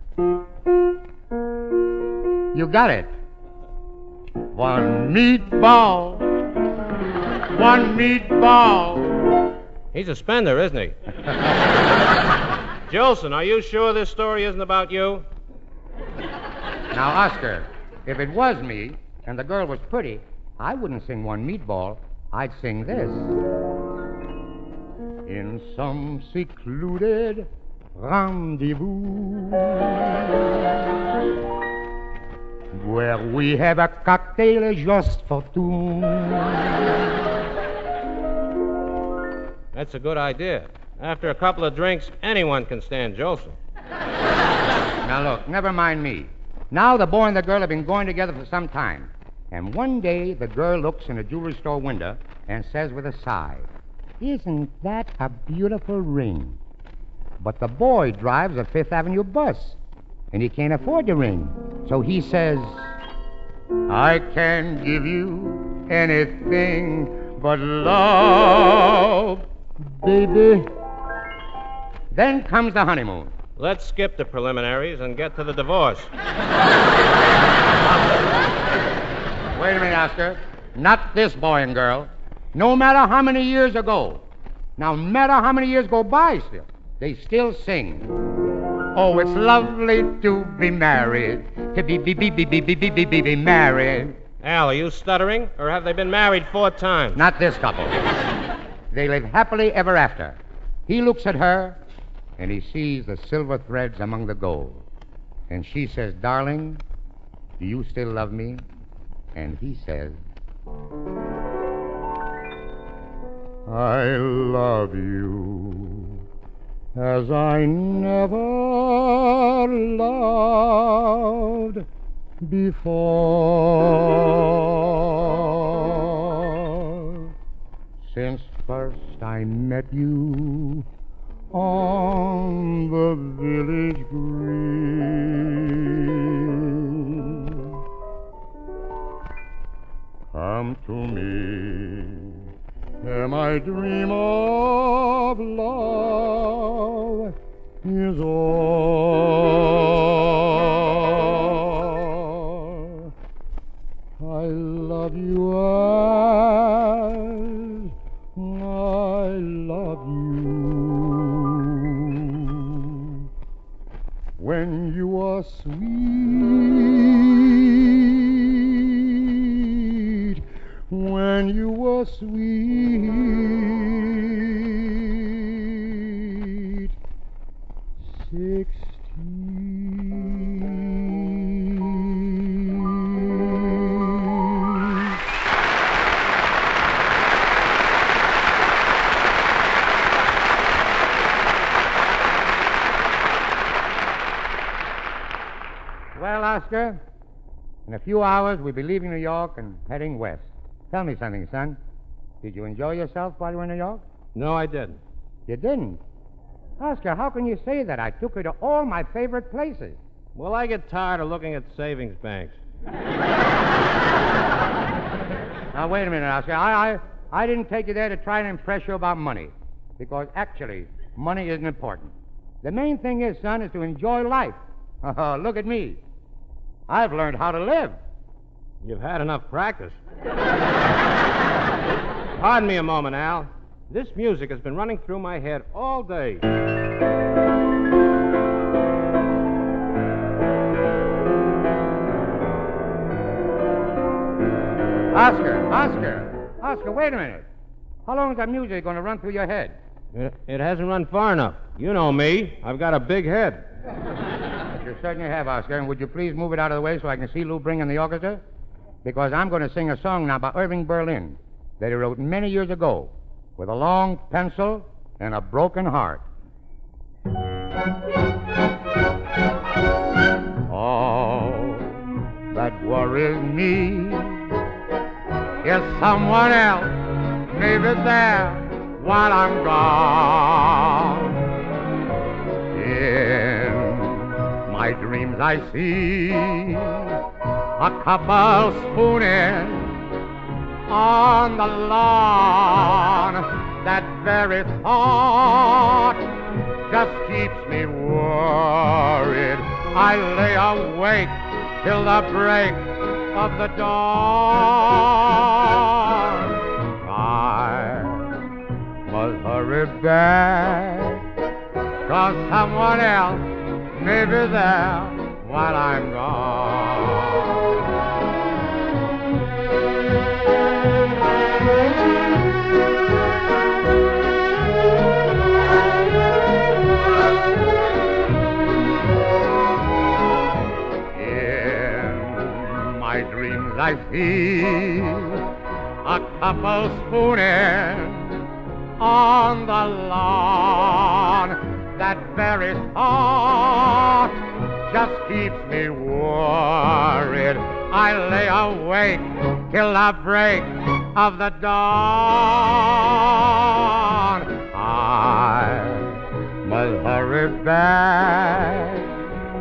[SPEAKER 12] You got it. One meatball. One meatball.
[SPEAKER 13] He's a spender, isn't he? Jolson, are you sure this story isn't about you?
[SPEAKER 12] Now, Oscar, if it was me and the girl was pretty, I wouldn't sing one meatball. I'd sing this. In some secluded rendezvous where we have a cocktail just for two.
[SPEAKER 13] That's a good idea. After a couple of drinks, anyone can stand Jolson.
[SPEAKER 12] Now, look, never mind me. Now the boy and the girl have been going together for some time. And one day the girl looks in a jewelry store window and says with a sigh, Isn't that a beautiful ring? But the boy drives a Fifth Avenue bus, and he can't afford the ring. So he says, I can give you anything but love, baby. Then comes the honeymoon.
[SPEAKER 13] Let's skip the preliminaries and get to the divorce.
[SPEAKER 12] Wait a minute, Oscar. Not this boy and girl. No matter how many years ago. Now, no matter how many years go by still, they still sing. Oh, it's lovely to be married. To be, be, be, be, be, be, be, be, be, be married.
[SPEAKER 13] Al, are you stuttering, or have they been married four times?
[SPEAKER 12] Not this couple. they live happily ever after. He looks at her, and he sees the silver threads among the gold. And she says, Darling, do you still love me? And he says, I love you as I never loved before. Since first I met you on the village green. Come to me, ere my dream of love is all. I love you as I love you. When you are sweet, when you were sweet, sixteen. Well, Oscar, in a few hours we'll be leaving New York and heading west. Tell me something, son. Did you enjoy yourself while you were in New York?
[SPEAKER 13] No, I didn't.
[SPEAKER 12] You didn't? Oscar, how can you say that? I took you to all my favorite places.
[SPEAKER 13] Well, I get tired of looking at savings banks.
[SPEAKER 12] Now, wait a minute, Oscar. I, I, I didn't take you there to try and impress you about money. Because actually, money isn't important. The main thing is, son, is to enjoy life. Oh, look at me. I've learned how to live.
[SPEAKER 13] You've had enough practice. Pardon me a moment, Al. This music has been running through my head all day.
[SPEAKER 12] Oscar, Oscar, Oscar, wait a minute. How long is that music going to run through your head?
[SPEAKER 13] It, it hasn't run far enough. You know me. I've got a big head.
[SPEAKER 12] You certainly have, Oscar. And would you please move it out of the way so I can see Lou Bring in the orchestra? Because I'm going to sing a song now by Irving Berlin that he wrote many years ago with a long pencil and a broken heart. All that worries me is someone else maybe there while I'm gone. In my dreams I see a couple spooning on the lawn. That very thought just keeps me worried. I lay awake till the break of the dawn. I must hurry back, cause someone else may be there while I'm gone. I see a couple spooning on the lawn. That very thought just keeps me worried. I lay awake till the break of the dawn. I must hurry back,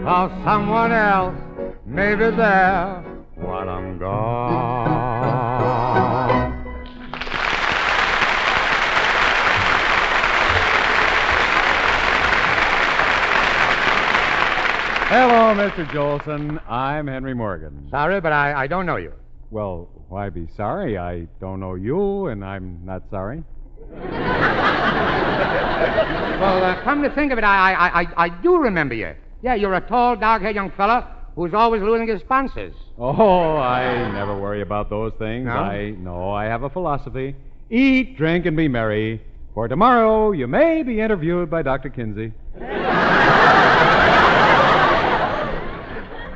[SPEAKER 12] or someone else may be there while I'm gone.
[SPEAKER 14] Hello, Mr. Jolson. I'm Henry Morgan.
[SPEAKER 12] Sorry, but I, I don't know you.
[SPEAKER 14] Well, why be sorry? I don't know you, and I'm not sorry.
[SPEAKER 12] Well, uh, come to think of it, I, I, I, I do remember you. Yeah, you're a tall, dark-haired young fella who's always losing his sponsors.
[SPEAKER 14] Oh, I never worry about those things.
[SPEAKER 12] No?
[SPEAKER 14] I no, I have a philosophy: eat, drink, and be merry. For tomorrow you may be interviewed by Dr. Kinsey.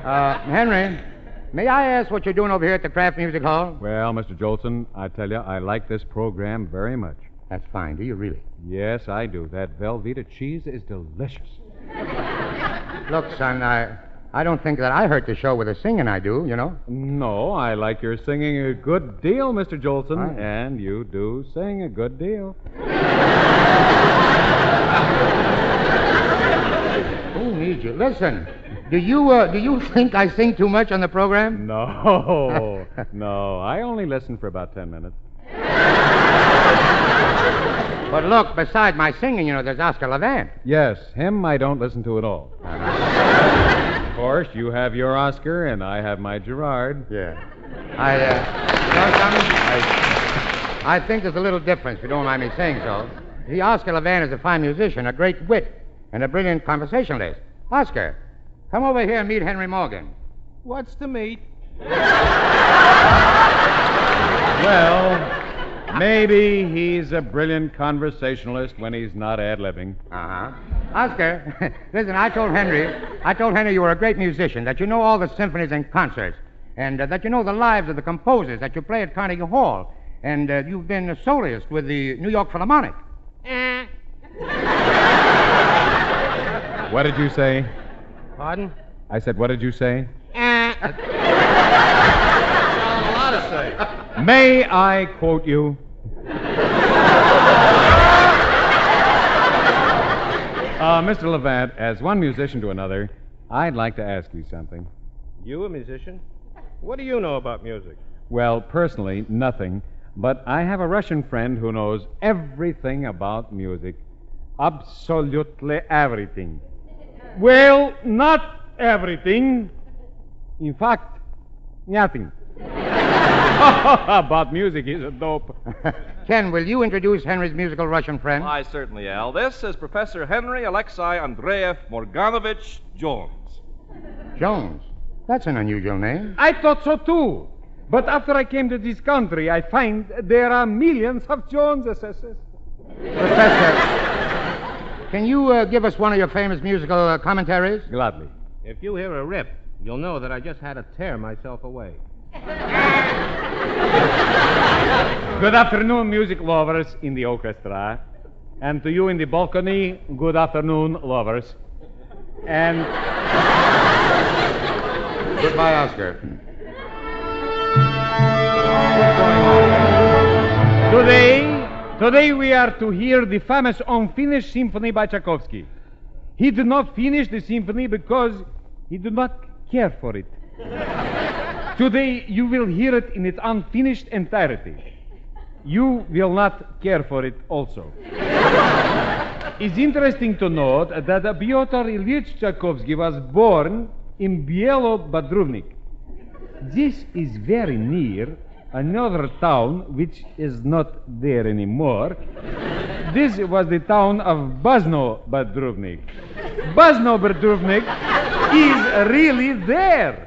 [SPEAKER 12] Uh, Henry, may I ask what you're doing over here at the Kraft Music Hall?
[SPEAKER 14] Well, Mr. Jolson, I tell you, I like this program very much.
[SPEAKER 12] That's fine. Do you really?
[SPEAKER 14] Yes, I do. That Velveeta cheese is delicious.
[SPEAKER 12] Look, son, I, I don't think that I hurt the show with the singing I do, you know?
[SPEAKER 14] No, I like your singing a good deal, Mr. Jolson,
[SPEAKER 12] Right.
[SPEAKER 14] and you do sing a good deal.
[SPEAKER 12] Who needs you? Listen, do you, uh, do you think I sing too much on the program?
[SPEAKER 14] No, no, I only listen for about ten minutes.
[SPEAKER 12] But look, beside my singing, you know, there's Oscar Levant.
[SPEAKER 14] Yes, him I don't listen to at all. of course, you have your Oscar, and I have my Gerard.
[SPEAKER 12] Yeah. I, uh, you know something? I, I think there's a little difference, if you don't mind me saying so. The Oscar Levant is a fine musician, a great wit, and a brilliant conversationalist. Oscar, come over here and meet Henry Morgan.
[SPEAKER 13] What's to meet?
[SPEAKER 14] Well, maybe he's a brilliant conversationalist when he's not ad libbing.
[SPEAKER 12] Uh huh. Oscar, listen, I told Henry, I told Henry you were a great musician, that you know all the symphonies and concerts, and uh, that you know the lives of the composers that you play at Carnegie Hall, and uh, you've been a soloist with the New York Philharmonic.
[SPEAKER 14] What did you say?
[SPEAKER 13] Pardon?
[SPEAKER 14] I said, what did you say?
[SPEAKER 13] a lot to say.
[SPEAKER 14] May I quote you? Uh, Mr. Levant, as one musician to another, I'd like to ask you something.
[SPEAKER 13] You a musician? What do you know about music?
[SPEAKER 14] Well, personally, nothing, but I have a Russian friend who knows everything about music. Absolutely everything. Well, not everything. In fact, nothing. about music, he's a dope.
[SPEAKER 12] Ken, will you introduce Henry's musical Russian friend?
[SPEAKER 3] I certainly, Al. This is Professor Henry Alexei Andreev Morganovich Jones.
[SPEAKER 12] Jones. That's an unusual name.
[SPEAKER 14] I thought so too. But after I came to this country, I find there are millions of Joneses.
[SPEAKER 12] Professor, can you uh, give us one of your famous musical uh, commentaries?
[SPEAKER 14] Gladly.
[SPEAKER 13] If you hear a rip, you'll know that I just had to tear myself away.
[SPEAKER 14] Good afternoon, music lovers in the orchestra. And to you in the balcony, good afternoon, lovers. And
[SPEAKER 12] Goodbye, Oscar.
[SPEAKER 14] today, today we are to hear the famous unfinished symphony by Tchaikovsky. He did not finish the symphony because he did not care for it. Today you will hear it in its unfinished entirety. You will not care for it also. it's interesting to note that Pyotr Ilyich Tchaikovsky was born in Bielo-Badruvnik. This is very near another town which is not there anymore. This was the town of Bazno-Badruvnik. Bazno-Badruvnik is really there.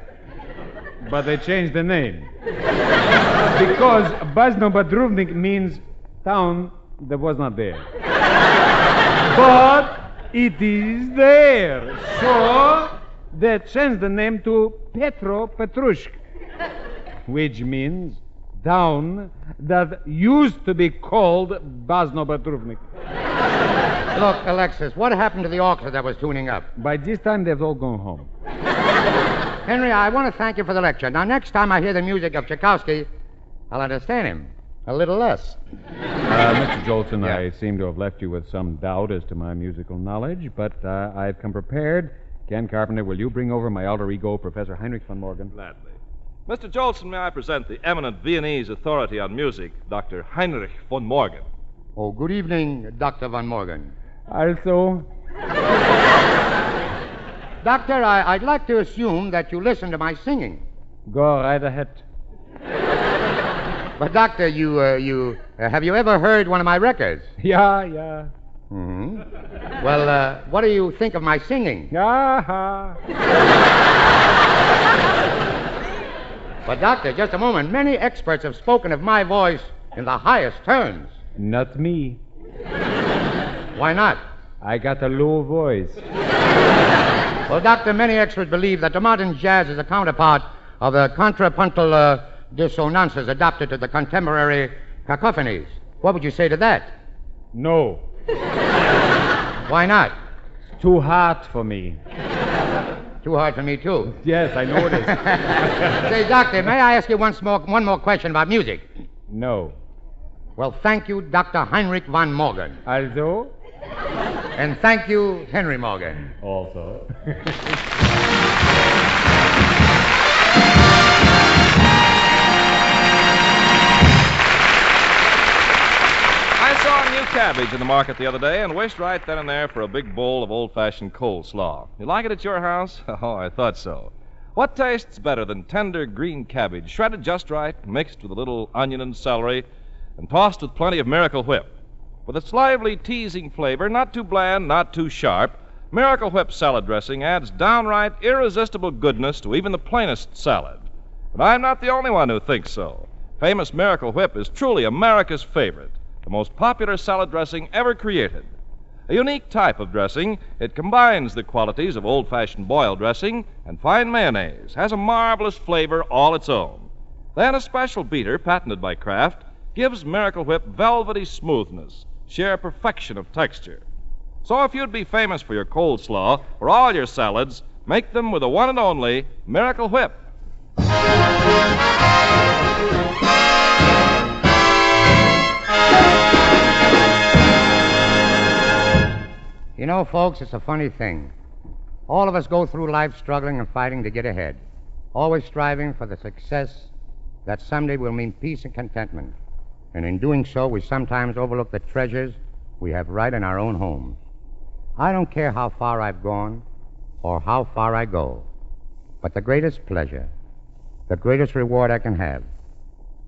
[SPEAKER 14] But they changed the name. because Bazno-Badruvnik means town that was not there. but it is there. So they changed the name to Petro Petrushk, which means town that used to be called Bazno-Badruvnik.
[SPEAKER 12] Look, Alexis, what happened to the orchestra that was tuning up?
[SPEAKER 14] By this time, they've all gone home.
[SPEAKER 12] Henry, I want to thank you for the lecture. Now, next time I hear the music of Tchaikovsky, I'll understand him a little less.
[SPEAKER 14] Uh, Mr. Jolson, I seem to have left you with some doubt as to my musical knowledge, but uh, I've come prepared. Ken Carpenter, will you bring over my alter ego, Professor Heinrich von Morgan?
[SPEAKER 3] Gladly. Mr. Jolson, may I present the eminent Viennese authority on music, Dr. Heinrich von Morgan.
[SPEAKER 12] Oh, good evening, Dr. Von Morgan.
[SPEAKER 14] Also,
[SPEAKER 12] Doctor, I, I'd like to assume that you listen to my singing.
[SPEAKER 14] go right ahead.
[SPEAKER 12] But, Doctor, you, uh, you, uh, have you ever heard one of my records?
[SPEAKER 14] Yeah, yeah.
[SPEAKER 12] Mm-hmm. Well, uh, what do you think of my singing?
[SPEAKER 14] Ah-ha.
[SPEAKER 12] But, Doctor, just a moment. Many experts have spoken of my voice in the highest terms.
[SPEAKER 14] Not me.
[SPEAKER 12] Why not?
[SPEAKER 14] I got a low voice.
[SPEAKER 12] Well, Doctor, many experts believe that the modern jazz is a counterpart of the contrapuntal uh, dissonances adapted to the contemporary cacophonies. What would you say to that?
[SPEAKER 14] No.
[SPEAKER 12] Why not?
[SPEAKER 14] Too hard for me.
[SPEAKER 12] Too hard for me, too.
[SPEAKER 14] Yes, I know it is.
[SPEAKER 12] Say, Doctor, may I ask you once more, one more question about music?
[SPEAKER 14] no.
[SPEAKER 12] Well, thank you, Dr. Heinrich von Morgan.
[SPEAKER 14] Also?
[SPEAKER 12] And thank you, Henry Morgan.
[SPEAKER 14] Also.
[SPEAKER 3] I saw a new cabbage in the market the other day and wished right then and there for a big bowl of old fashioned coleslaw. You like it at your house? Oh, I thought so. What tastes better than tender green cabbage, shredded just right, mixed with a little onion and celery, and tossed with plenty of Miracle Whip? With its lively, teasing flavor, not too bland, not too sharp, Miracle Whip salad dressing adds downright irresistible goodness to even the plainest salad. But I'm not the only one who thinks so. Famous Miracle Whip is truly America's favorite, the most popular salad dressing ever created. A unique type of dressing, it combines the qualities of old fashioned boiled dressing and fine mayonnaise, has a marvelous flavor all its own. Then a special beater, patented by Kraft, gives Miracle Whip velvety smoothness, sheer perfection of texture. So if you'd be famous for your coleslaw or all your salads, make them with the one and only Miracle Whip.
[SPEAKER 12] You know, folks, it's a funny thing. All of us go through life struggling and fighting to get ahead, always striving for the success that someday will mean peace and contentment. And in doing so, we sometimes overlook the treasures we have right in our own homes. I don't care how far I've gone or how far I go, but the greatest pleasure, the greatest reward I can have,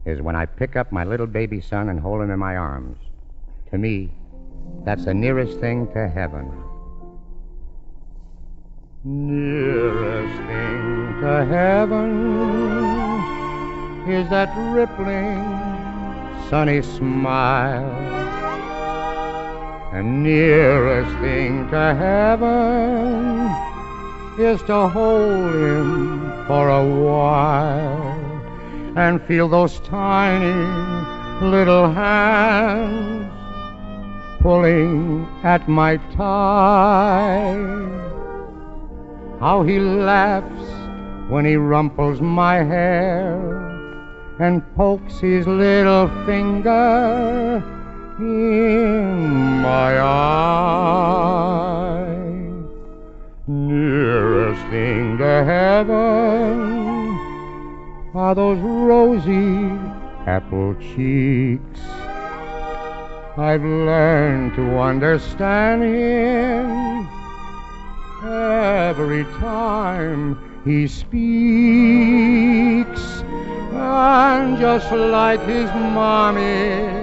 [SPEAKER 12] is when I pick up my little baby son and hold him in my arms. To me, that's the nearest thing to heaven. Nearest thing to heaven is that rippling, sunny smile. And nearest thing to heaven is to hold him for a while and feel those tiny little hands pulling at my tie. How he laughs when he rumples my hair and pokes his little finger in my eye. Nearest thing to heaven are those rosy apple cheeks. I've learned to understand him every time he speaks. And just like his mommy,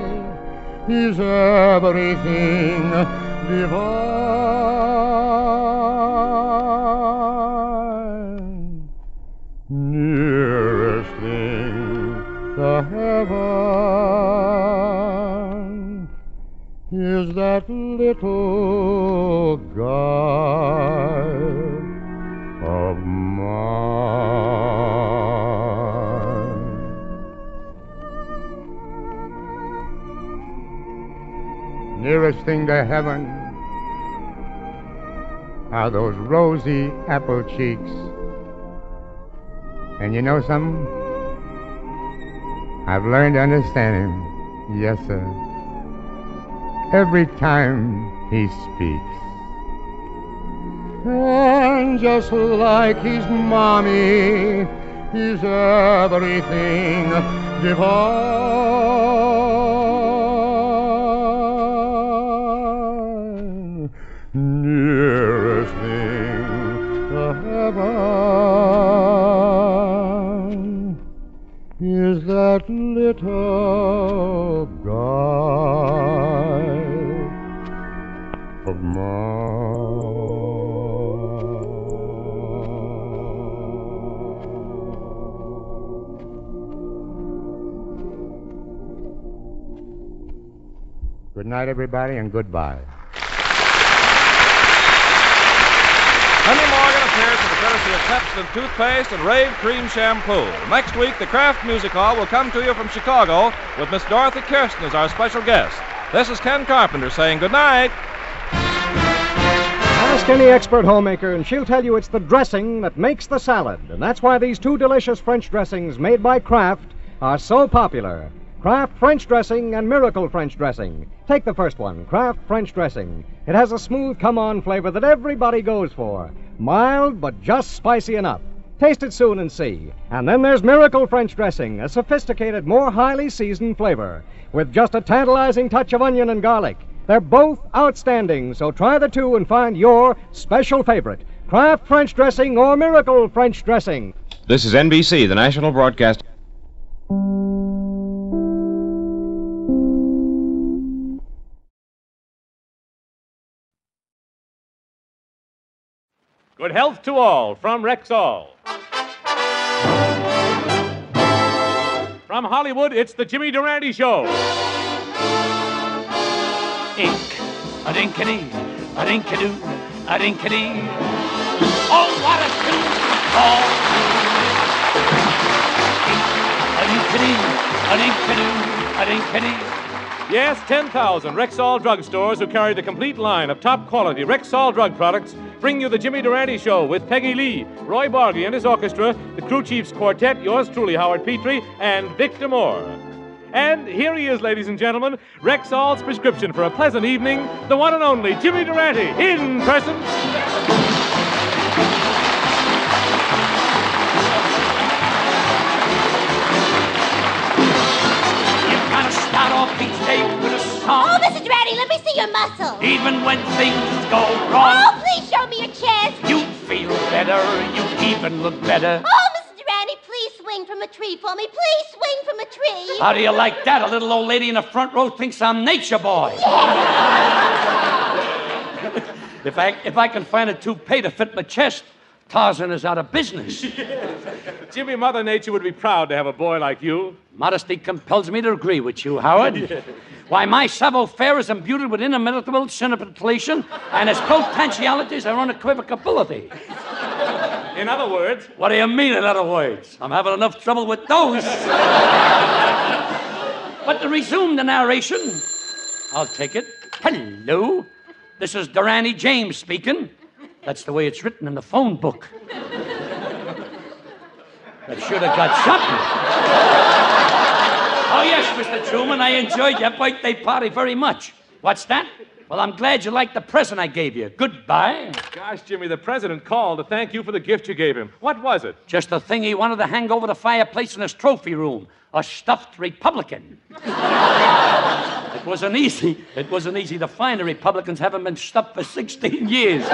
[SPEAKER 12] he's everything divine. Nearest thing to heaven is that little guy Nearest thing to heaven are those rosy apple cheeks. And you know something? I've learned to understand him. Yes, sir every time he speaks. And just like his mommy, he's everything divine.
[SPEAKER 2] Everybody, and goodbye.
[SPEAKER 3] Henry Morgan appears with the courtesy of Pepsodent toothpaste and Rave cream shampoo. Next week, the Kraft Music Hall will come to you from Chicago with Miss Dorothy Kirsten as our special guest. This is Ken Carpenter saying good night.
[SPEAKER 15] Ask any expert homemaker, and she'll tell you it's the dressing that makes the salad. And that's why these two delicious French dressings made by Kraft are so popular. Kraft French dressing and Miracle French dressing. Take the first one, Kraft French dressing. It has a smooth come on flavor that everybody goes for. Mild, but just spicy enough. Taste it soon and see. And then there's Miracle French dressing, a sophisticated, more highly seasoned flavor, with just a tantalizing touch of onion and garlic. They're both outstanding, so try the two and find your special favorite Kraft French dressing or Miracle French dressing.
[SPEAKER 16] This is NBC, the national broadcast.
[SPEAKER 4] Good health to all from Rexall. From Hollywood, it's the Jimmy Durante Show.
[SPEAKER 5] Ink, a dinkity, a dinkadoo, a dinkity. Oh, what a tune to call. Ink, a dinkity, a dinkadoo, a dinkity.
[SPEAKER 4] Yes, 10,000 Rexall drugstores who carry the complete line of top quality Rexall drug products bring you the Jimmy Durante Show with Peggy Lee, Roy Bargy and his orchestra, the Crew Chiefs Quartet, yours truly, Howard Petrie, and Victor Moore. And here he is, ladies and gentlemen, Rexall's prescription for a pleasant evening, the one and only Jimmy Durante, in person.
[SPEAKER 5] Song.
[SPEAKER 17] Oh, Mr. Durante, let me see your muscles.
[SPEAKER 5] Even when things go wrong,
[SPEAKER 17] Oh, please show me your chest.
[SPEAKER 5] you feel better. You even look better.
[SPEAKER 17] Oh, Mr. Durante, please swing from a tree for me. Please swing from a tree.
[SPEAKER 5] How do you like that? A little old lady in the front row thinks I'm Nature Boy. if I if I can find a toupee to fit my chest, Tarzan is out of business.
[SPEAKER 4] Jimmy, Mother Nature would be proud to have a boy like you.
[SPEAKER 5] Modesty compels me to agree with you, Howard. Why, my savoir-faire is imbued with inimitable scintillation, and its potentialities are unequivocability.
[SPEAKER 4] In other words,
[SPEAKER 5] What do you mean, in other words? I'm having enough trouble with those. but to resume the narration, I'll take it. Hello, this is Durante James speaking. That's the way it's written in the phone book. I should have got something. Oh, yes, Mr. Truman, I enjoyed your birthday party very much. What's that? Well, I'm glad you liked the present I gave you. Goodbye.
[SPEAKER 4] gosh, Jimmy, the president called to thank you for the gift you gave him. What was it?
[SPEAKER 5] Just the thing he wanted to hang over the fireplace in his trophy room. A stuffed Republican. it wasn't easy. It wasn't easy to find. The Republicans haven't been stuffed for 16 years.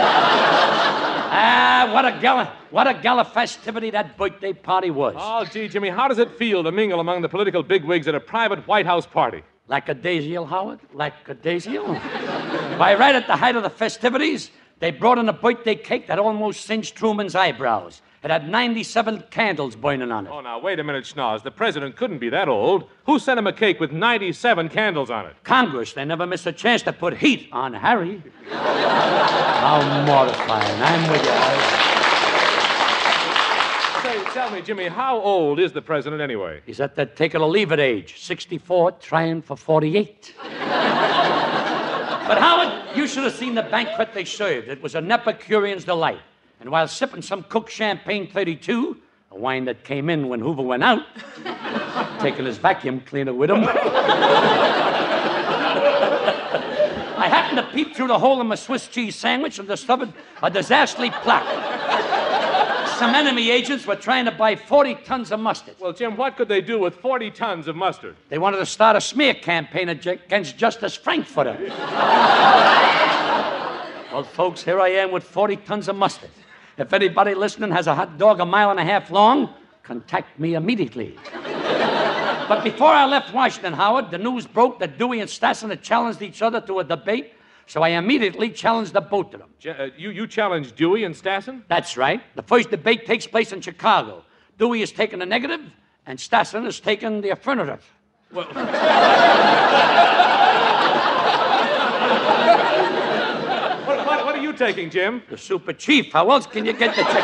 [SPEAKER 5] Ah, what a gala, what a gala festivity that birthday party was.
[SPEAKER 4] Oh, gee, Jimmy, how does it feel to mingle among the political bigwigs at a private White House party?
[SPEAKER 5] Like a Lackadaisical, Howard? Like a Lackadaisical? Why, right at the height of the festivities, they brought in a birthday cake that almost singed Truman's eyebrows. It had 97 candles burning on it.
[SPEAKER 4] Oh, now, wait a minute, Schnoz. The president couldn't be that old. Who sent him a cake with 97 candles on it?
[SPEAKER 5] Congress, they never miss a chance to put heat on Harry. How mortifying. I'm with you, Harry.
[SPEAKER 4] Say, tell me, Jimmy, how old is the president anyway?
[SPEAKER 5] He's at that take it or leave it age 64, trying for 48. but, Howard, you should have seen the banquet they served. It was an Epicurean's delight. And while sipping some Cook Champagne 32, a wine that came in when Hoover went out, taking his vacuum cleaner with him. I happened to peep through the hole in my Swiss cheese sandwich and discovered a disasterly plot. Some enemy agents were trying to buy 40 tons of mustard.
[SPEAKER 4] Well, Jim, what could they do with 40 tons of mustard?
[SPEAKER 5] They wanted to start a smear campaign against Justice Frankfurter. well, folks, here I am with 40 tons of mustard. If anybody listening has a hot dog a mile and a half long, contact me immediately. but before I left Washington, Howard, the news broke that Dewey and Stassen had challenged each other to a debate So I immediately challenged the both of them.
[SPEAKER 4] Ch- uh, you, you challenged Dewey and Stassen?
[SPEAKER 5] That's right. The first debate takes place in Chicago. Dewey is taking the negative, and Stassen is taking the affirmative.
[SPEAKER 4] What, what, what are you taking, Jim?
[SPEAKER 5] The super chief. How else can you get the Chicago?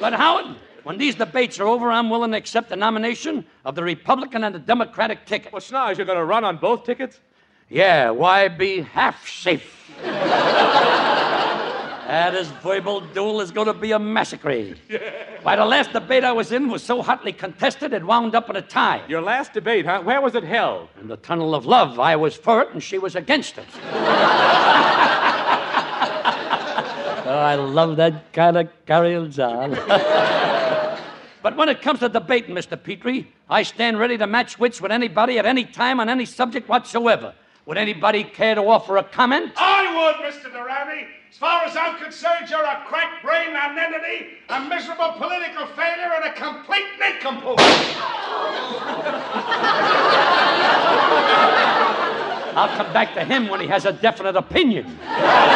[SPEAKER 5] but Howard, when these debates are over, I'm willing to accept the nomination of the Republican and the Democratic ticket.
[SPEAKER 4] Well, Schnoz, you're going to run on both tickets?
[SPEAKER 5] Yeah, why be half safe? That is verbal duel is going to be a massacre. Why, the last debate I was in was so hotly contested it wound up in a tie.
[SPEAKER 4] Your last debate, huh? Where was it held?
[SPEAKER 5] In the tunnel of love, I was for it and she was against it. Oh, I love that kind of carry-ons on. but when it comes to debating, Mr. Petrie, I stand ready to match wits with anybody at any time on any subject whatsoever. Would anybody care to offer a comment?
[SPEAKER 18] I would, Mr. Durante. As far as I'm concerned, you're a crack brain nonentity, a miserable political failure, and a complete nincompoop.
[SPEAKER 5] I'll come back to him when he has a definite opinion.
[SPEAKER 4] Well,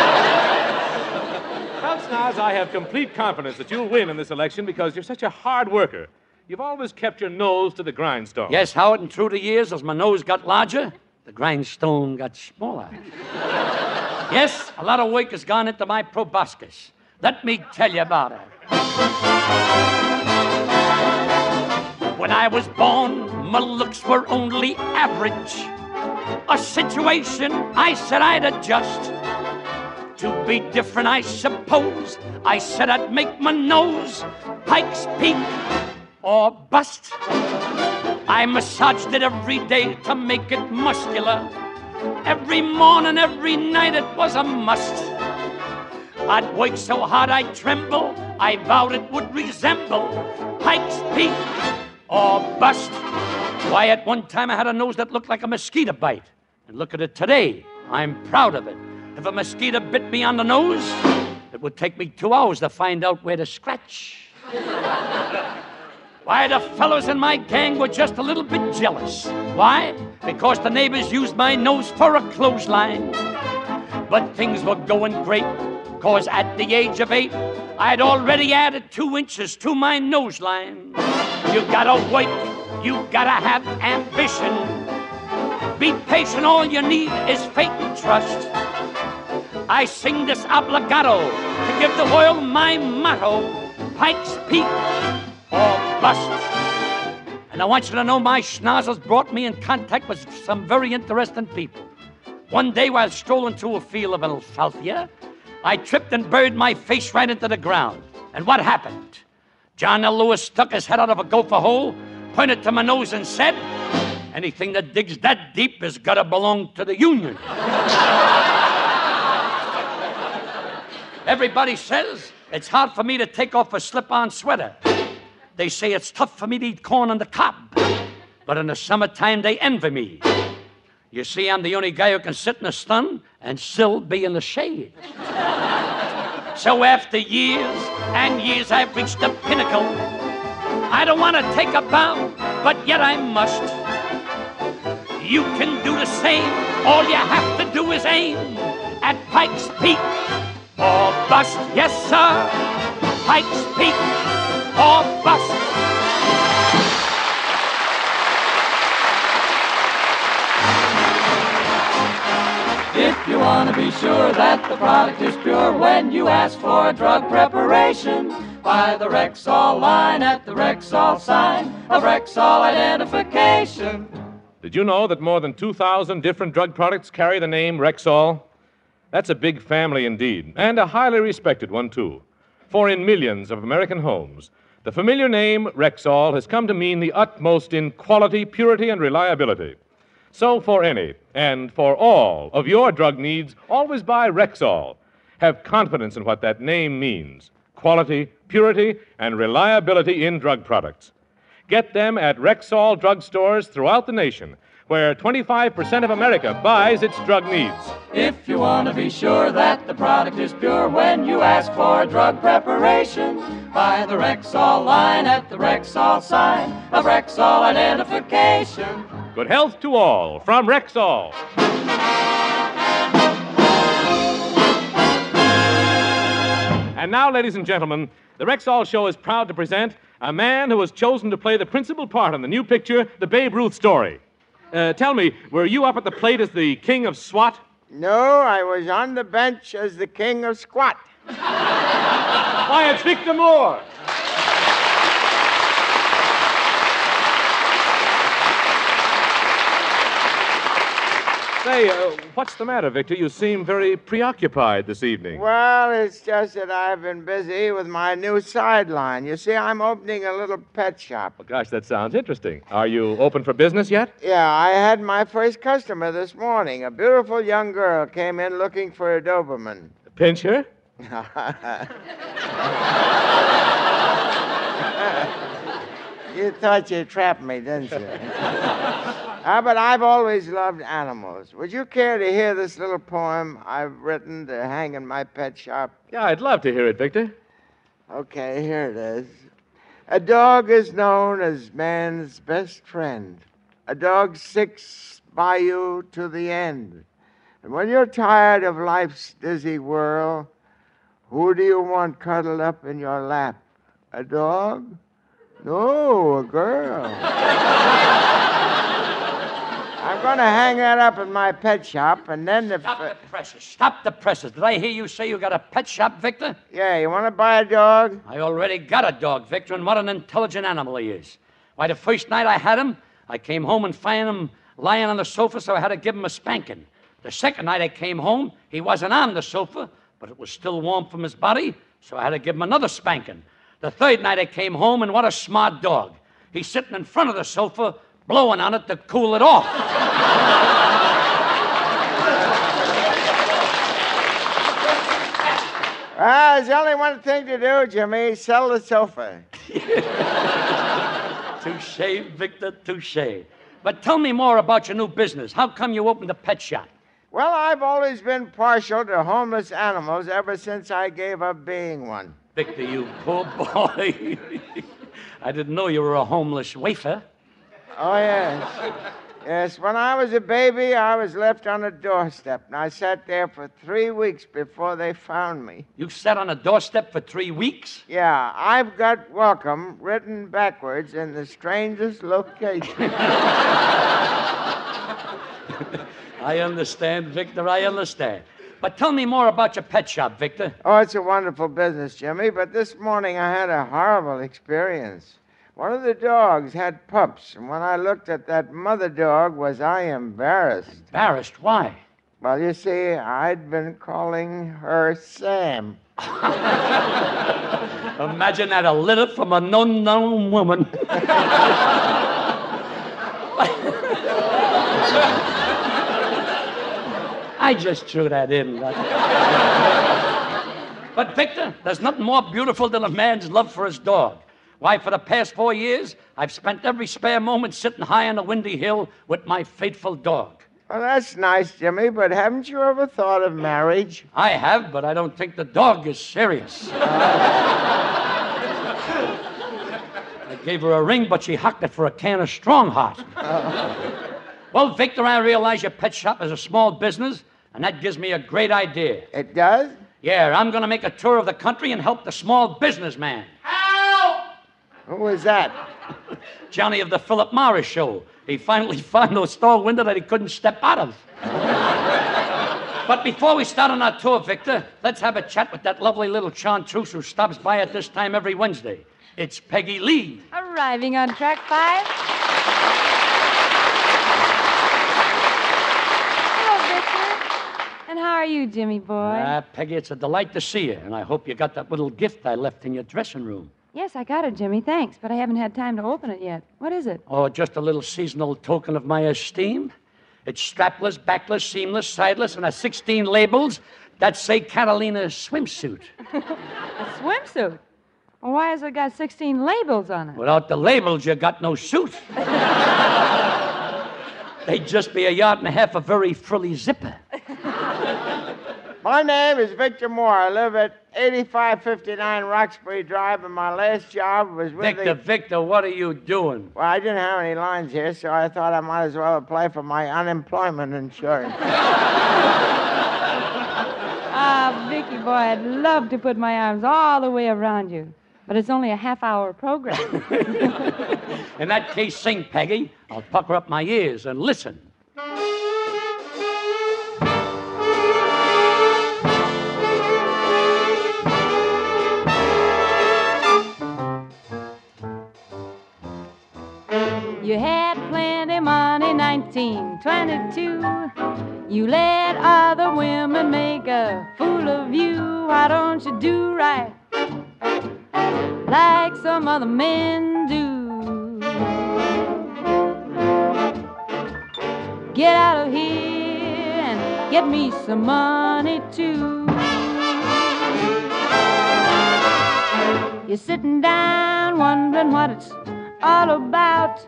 [SPEAKER 4] Schnoz, I have complete confidence that you'll win in this election because you're such a hard worker. You've always kept your nose to the grindstone.
[SPEAKER 5] Yes, Howard, and through the years, as my nose got larger, the grindstone got smaller. Yes, a lot of work has gone into my proboscis. Let me tell you about it. When I was born, my looks were only average. A situation I said I'd adjust. To be different, I suppose. I said I'd make my nose Pikes Peak or bust. I massaged it every day to make it muscular. Every morning, every night, it was a must. I'd work so hard I'd tremble. I vowed it would resemble Pikes Peak or bust. Why, at one time I had a nose that looked like a mosquito bite. And look at it today. I'm proud of it. If a mosquito bit me on the nose, it would take me two hours to find out where to scratch. Why, the fellows in my gang were just a little bit jealous. Why? Because the neighbors used my nose for a clothesline. But things were going great, cause at the age of eight, I'd already added two inches to my nose line. You gotta work, you gotta have ambition. Be patient, all you need is faith and trust. I sing this obligato to give the world my motto Pikes Peak bust. And I want you to know my schnozzles brought me in contact with some very interesting people. One day while strolling through a field of alfalfa, I tripped and buried my face right into the ground. And what happened? John L. Lewis stuck his head out of a gopher hole, pointed to my nose, and said, Anything that digs that deep has got to belong to the Union. Everybody says it's hard for me to take off a slip on sweater. They say it's tough for me to eat corn on the cob. But in the summertime, they envy me. You see, I'm the only guy who can sit in the sun and still be in the shade. so after years and years, I've reached the pinnacle. I don't want to take a bow, but yet I must. You can do the same. All you have to do is aim at Pikes Peak or bust. Yes, sir. Pikes Peak or bust.
[SPEAKER 6] If you want to be sure that the product is pure when you ask for a drug preparation, buy the Rexall line at the Rexall sign of Rexall identification.
[SPEAKER 4] Did you know that more than 2,000 different drug products carry the name Rexall? That's a big family indeed, and a highly respected one, too. For in millions of American homes, the familiar name Rexall has come to mean the utmost in quality, purity, and reliability. So, for any and for all of your drug needs, always buy Rexall. Have confidence in what that name means quality, purity, and reliability in drug products. Get them at Rexall drugstores throughout the nation, where 25% of America buys its drug needs.
[SPEAKER 6] If you want to be sure that the product is pure when you ask for a drug preparation, buy the Rexall line at the Rexall sign of Rexall identification.
[SPEAKER 4] Good health to all from Rexall. And now, ladies and gentlemen, the Rexall Show is proud to present a man who was chosen to play the principal part in the new picture, The Babe Ruth Story. Uh, tell me, were you up at the plate as the king of SWAT?
[SPEAKER 19] No, I was on the bench as the king of squat.
[SPEAKER 4] Why, it's Victor Moore. Say, uh, what's the matter, Victor? You seem very preoccupied this evening.
[SPEAKER 19] Well, it's just that I've been busy with my new sideline. You see, I'm opening a little pet shop.
[SPEAKER 4] Well, gosh, that sounds interesting. Are you open for business yet?
[SPEAKER 19] Yeah, I had my first customer this morning. A beautiful young girl came in looking for a Doberman.
[SPEAKER 4] Pinch her?
[SPEAKER 19] you thought you trapped me, didn't you? Ah, but I've always loved animals. Would you care to hear this little poem I've written to hang in my pet shop?
[SPEAKER 4] Yeah, I'd love to hear it, Victor.
[SPEAKER 19] Okay, here it is. A dog is known as man's best friend. A dog sticks by you to the end. And when you're tired of life's dizzy whirl, who do you want cuddled up in your lap? A dog? No, a girl. I'm going to hang that up in my pet shop, and then if.
[SPEAKER 5] Stop the presses. Stop the presses. Did I hear you say you got a pet shop, Victor?
[SPEAKER 19] Yeah, you want to buy a dog?
[SPEAKER 5] I already got a dog, Victor, and what an intelligent animal he is. Why, the first night I had him, I came home and found him lying on the sofa, so I had to give him a spanking. The second night I came home, he wasn't on the sofa, but it was still warm from his body, so I had to give him another spanking. The third night I came home, and what a smart dog. He's sitting in front of the sofa, blowing on it to cool it off.
[SPEAKER 19] Ah, there's only one thing to do, Jimmy. Sell the sofa.
[SPEAKER 5] touche, Victor, touche. But tell me more about your new business. How come you opened a pet shop?
[SPEAKER 19] Well, I've always been partial to homeless animals ever since I gave up being one.
[SPEAKER 5] Victor, you poor boy. I didn't know you were a homeless wafer.
[SPEAKER 19] Oh, yes. Yes, when I was a baby, I was left on a doorstep, and I sat there for three weeks before they found me.
[SPEAKER 5] You sat on a doorstep for three weeks?
[SPEAKER 19] Yeah, I've got welcome written backwards in the strangest location.
[SPEAKER 5] I understand, Victor, I understand. But tell me more about your pet shop, Victor.
[SPEAKER 19] Oh, it's a wonderful business, Jimmy, but this morning I had a horrible experience. One of the dogs had pups, and when I looked at that mother dog, was I embarrassed.
[SPEAKER 5] Embarrassed? Why?
[SPEAKER 19] Well, you see, I'd been calling her Sam.
[SPEAKER 5] Imagine that a litter from an unknown woman. I just threw that in. but, Victor, there's nothing more beautiful than a man's love for his dog. Why, for the past four years, I've spent every spare moment sitting high on a windy hill with my faithful dog.
[SPEAKER 19] Well, that's nice, Jimmy, but haven't you ever thought of marriage?
[SPEAKER 5] I have, but I don't think the dog is serious. I gave her a ring, but she hocked it for a can of Strong Heart. well, Victor, I realize your pet shop is a small business, and that gives me a great idea.
[SPEAKER 19] It does?
[SPEAKER 5] Yeah, I'm going to make a tour of the country and help the small businessman.
[SPEAKER 19] Who was that?
[SPEAKER 5] Johnny of the Philip Morris show. He finally found a store window that he couldn't step out of. but before we start on our tour, Victor, let's have a chat with that lovely little chartreuse who stops by at this time every Wednesday. It's Peggy Lee.
[SPEAKER 20] Arriving on track five. Hello, Victor. And how are you, Jimmy boy?
[SPEAKER 5] Ah, Peggy, it's a delight to see you, and I hope you got that little gift I left in your dressing room.
[SPEAKER 20] Yes, I got it, Jimmy. Thanks, but I haven't had time to open it yet. What is it?
[SPEAKER 5] Oh, just a little seasonal token of my esteem. It's strapless, backless, seamless, sideless, and has 16 labels that say Catalina swimsuit.
[SPEAKER 20] A swimsuit. Well, why has it got 16 labels on it?
[SPEAKER 5] Without the labels, you got no suit. They'd just be a yard and a half of very frilly zipper.
[SPEAKER 19] My name is Victor Moore. I live at 8559 Roxbury Drive, and my last job was with
[SPEAKER 5] Victor,
[SPEAKER 19] the...
[SPEAKER 5] Victor, what are you doing?
[SPEAKER 19] Well, I didn't have any lines here, so I thought I might as well apply for my unemployment insurance.
[SPEAKER 20] Ah, Vicky, boy, I'd love to put my arms all the way around you. But it's only a half hour program.
[SPEAKER 5] In that case, sing, Peggy. I'll pucker up my ears and listen.
[SPEAKER 20] You had plenty money, 1922. You let other women make a fool of you. Why don't you do right like some other men do? Get out of here and get me some money too. You're sitting down wondering what it's all about.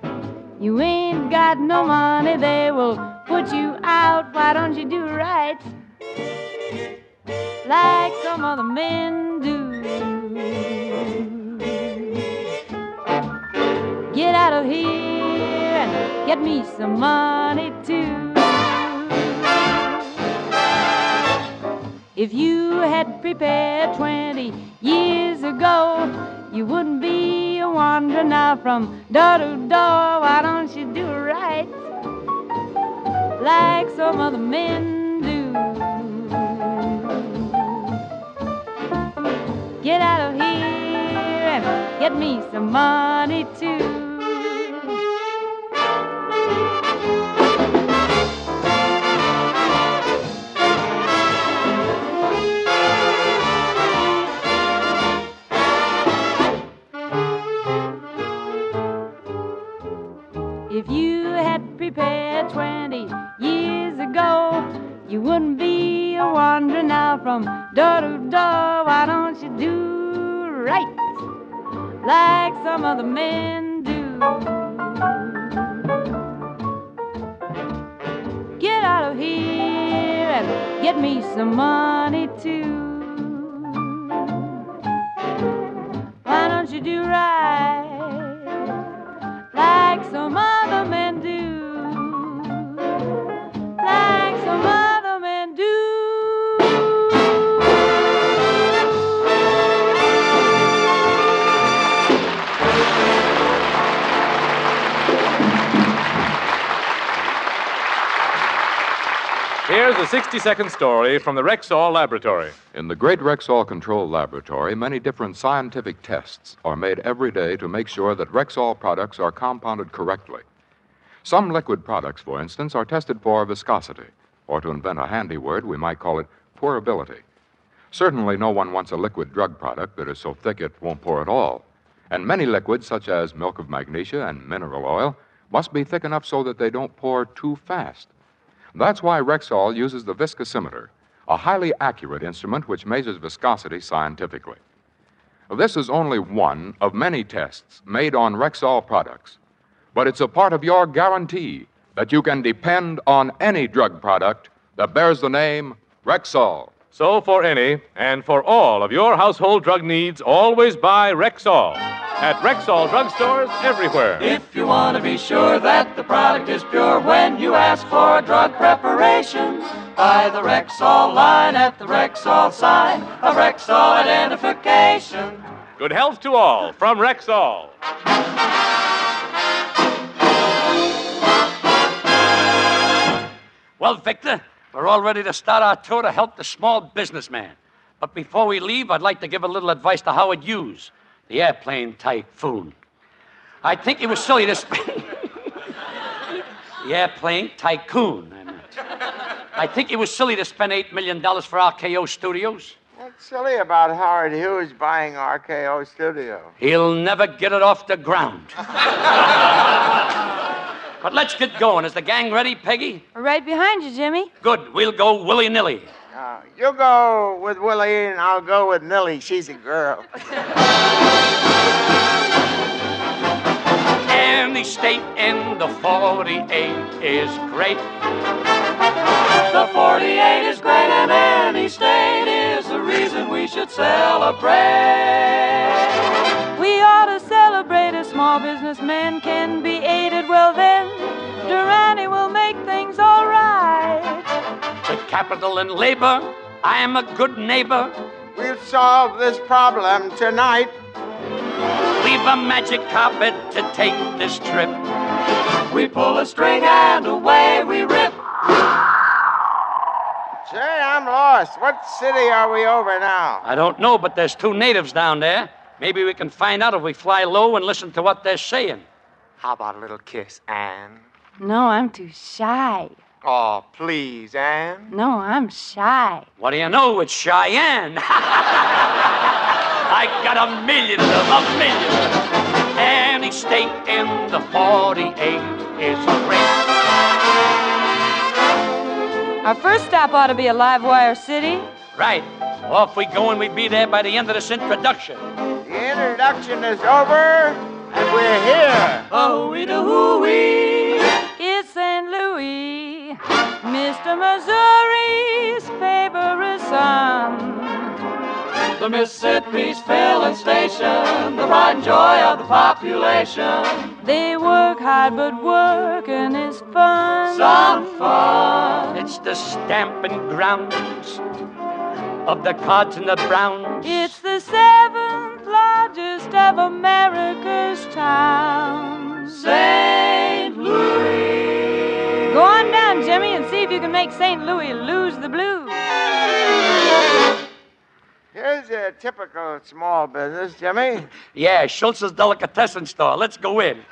[SPEAKER 20] You ain't got no money, they will put you out. Why don't you do right like some other men do? Get out of here and get me some money too. If you had prepared 20 years ago, you wouldn't be a wandering now from door to door. Like some other men do? Get out of here and get me some money too. Wouldn't be a wandering now from door to door. Why don't you do right like some other men do? Get out of here and get me some money too. Why don't you do right
[SPEAKER 4] Here's a 60 second story from the Rexall Laboratory.
[SPEAKER 21] In the great Rexall Control Laboratory, many different scientific tests are made every day to make sure that Rexall products are compounded correctly. Some liquid products, for instance, are tested for viscosity, or to invent a handy word, we might call it pourability. Certainly, no one wants a liquid drug product that is so thick it won't pour at all. And many liquids, such as milk of magnesia and mineral oil, must be thick enough so that they don't pour too fast. That's why Rexall uses the viscosimeter, a highly accurate instrument which measures viscosity scientifically. This is only one of many tests made on Rexall products, but it's a part of your guarantee that you can depend on any drug product that bears the name Rexall.
[SPEAKER 4] So, for any and for all of your household drug needs, always buy Rexall at Rexall drugstores everywhere.
[SPEAKER 6] If you want to be sure that the product is pure when you ask for a drug preparation, buy the Rexall line at the Rexall sign of Rexall identification.
[SPEAKER 4] Good health to all from Rexall.
[SPEAKER 5] Well, Victor, we're all ready to start our tour to help the small businessman. But before we leave, I'd like to give a little advice to Howard Hughes, the airplane tycoon. I think it was silly to spend. the airplane tycoon, I meant. I think it was silly to spend $8 million for RKO Studios.
[SPEAKER 19] What's silly about Howard Hughes buying RKO Studio?
[SPEAKER 5] He'll never get it off the ground. but let's get going. Is the gang ready, Peggy?
[SPEAKER 20] Right behind you, Jimmy.
[SPEAKER 5] Good. We'll go willy nilly.
[SPEAKER 19] Uh, you go with Willie and I'll go with Millie. She's a girl.
[SPEAKER 5] Any state in the 48 is great.
[SPEAKER 6] The 48 is great in any state is the reason we should celebrate.
[SPEAKER 20] Small businessmen can be aided. Well, then, Durante will make things all right.
[SPEAKER 5] With capital and labor, I am a good neighbor.
[SPEAKER 19] We'll solve this problem tonight.
[SPEAKER 5] We've a magic carpet to take this trip.
[SPEAKER 6] We pull a string and away we rip.
[SPEAKER 19] Say, I'm lost. What city are we over now?
[SPEAKER 5] I don't know, but there's two natives down there. Maybe we can find out if we fly low and listen to what they're saying.
[SPEAKER 19] How about a little kiss, Anne?
[SPEAKER 20] No, I'm too shy.
[SPEAKER 19] Oh, please, Anne.
[SPEAKER 20] No, I'm shy.
[SPEAKER 5] What do you know? It's Cheyenne. I got a million of them, a million. Any state in the 48 is great.
[SPEAKER 20] Our first stop ought to be a live wire city.
[SPEAKER 5] Right. Off we go, and we'll be there by the end of this introduction.
[SPEAKER 19] The introduction is over, and we're here.
[SPEAKER 6] Oh, we do hoo-wee.
[SPEAKER 20] It's St. Louis, Mr. Missouri's favorite son.
[SPEAKER 6] The Mississippi's filling station, the pride and joy of the population.
[SPEAKER 20] They work hard, but working is fun.
[SPEAKER 6] Some fun.
[SPEAKER 5] It's the stamping grounds of the Cards and the Browns.
[SPEAKER 20] It's the seventh largest of America's towns.
[SPEAKER 6] St. Louis.
[SPEAKER 20] Go on down, Jimmy, and see if you can make St. Louis lose the blues.
[SPEAKER 19] Here's a typical small business, Jimmy.
[SPEAKER 5] Yeah, Schultz's delicatessen store. Let's go in.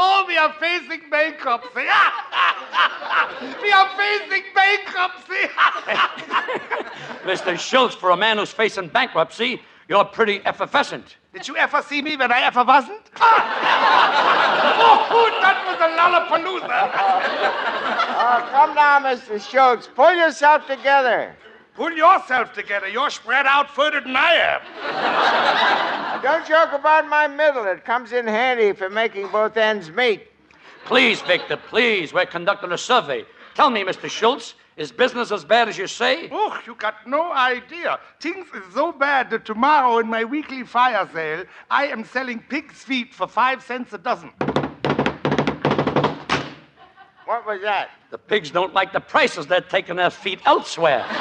[SPEAKER 18] Oh, we are facing bankruptcy. we are facing bankruptcy.
[SPEAKER 5] Mr. Schultz, for a man who's facing bankruptcy, you're pretty effervescent.
[SPEAKER 18] Did you ever see me when I ever wasn't? oh, that was a lollapalooza.
[SPEAKER 19] Oh, come now, Mr. Schultz. Pull yourself together.
[SPEAKER 18] Pull yourself together. You're spread out further than I am.
[SPEAKER 19] Don't joke about my middle. It comes in handy for making both ends meet.
[SPEAKER 5] Please, Victor, please. We're conducting a survey. Tell me, Mr. Schultz, is business as bad as you say?
[SPEAKER 18] Oh, you got no idea. Things is so bad that tomorrow in my weekly fire sale, I am selling pig's feet for five cents a dozen.
[SPEAKER 19] What was that?
[SPEAKER 5] The pigs don't like the prices. They're taking their feet elsewhere.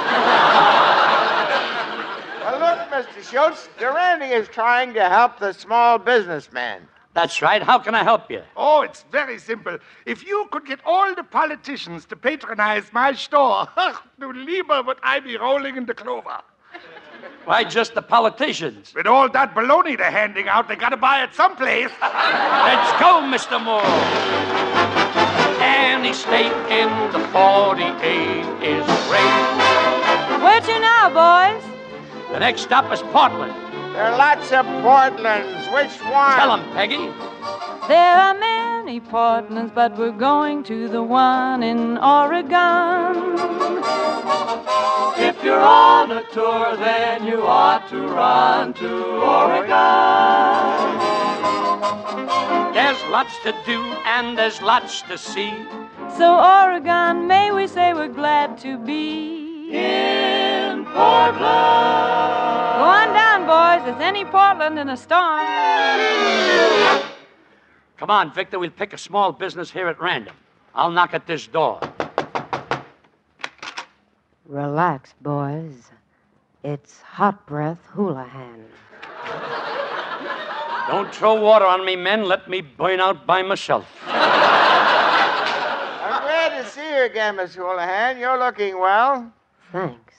[SPEAKER 19] Well, look, Mr. Schultz, Durante is trying to help the small businessman.
[SPEAKER 5] That's right. How can I help you?
[SPEAKER 18] Oh, it's very simple. If you could get all the politicians to patronize my store, du lieber would I be rolling in the clover.
[SPEAKER 5] Why just the politicians?
[SPEAKER 18] With all that baloney they're handing out, they gotta buy it someplace.
[SPEAKER 5] Let's go, Mr. Moore. Any state in the 48 is great.
[SPEAKER 20] Where to now, boys?
[SPEAKER 5] The next stop is Portland.
[SPEAKER 19] There are lots of Portlands. Which one?
[SPEAKER 5] Tell 'em, Peggy.
[SPEAKER 20] There are many Portlands, but we're going to the one in Oregon.
[SPEAKER 6] If you're on a tour, then you ought to run to Oregon.
[SPEAKER 5] There's lots to do and there's lots to see.
[SPEAKER 20] So, Oregon, may we say we're glad to be
[SPEAKER 6] in Portland.
[SPEAKER 20] Go on down, boys. There's any Portland in a storm.
[SPEAKER 5] Come on, Victor, we'll pick a small business here at random. I'll knock at this door.
[SPEAKER 22] Relax, boys. It's Hot Breath Houlihan.
[SPEAKER 5] Don't throw water on me, men. Let me burn out by myself.
[SPEAKER 19] I'm glad to see you again, Miss Houlihan. You're looking well.
[SPEAKER 22] Thanks.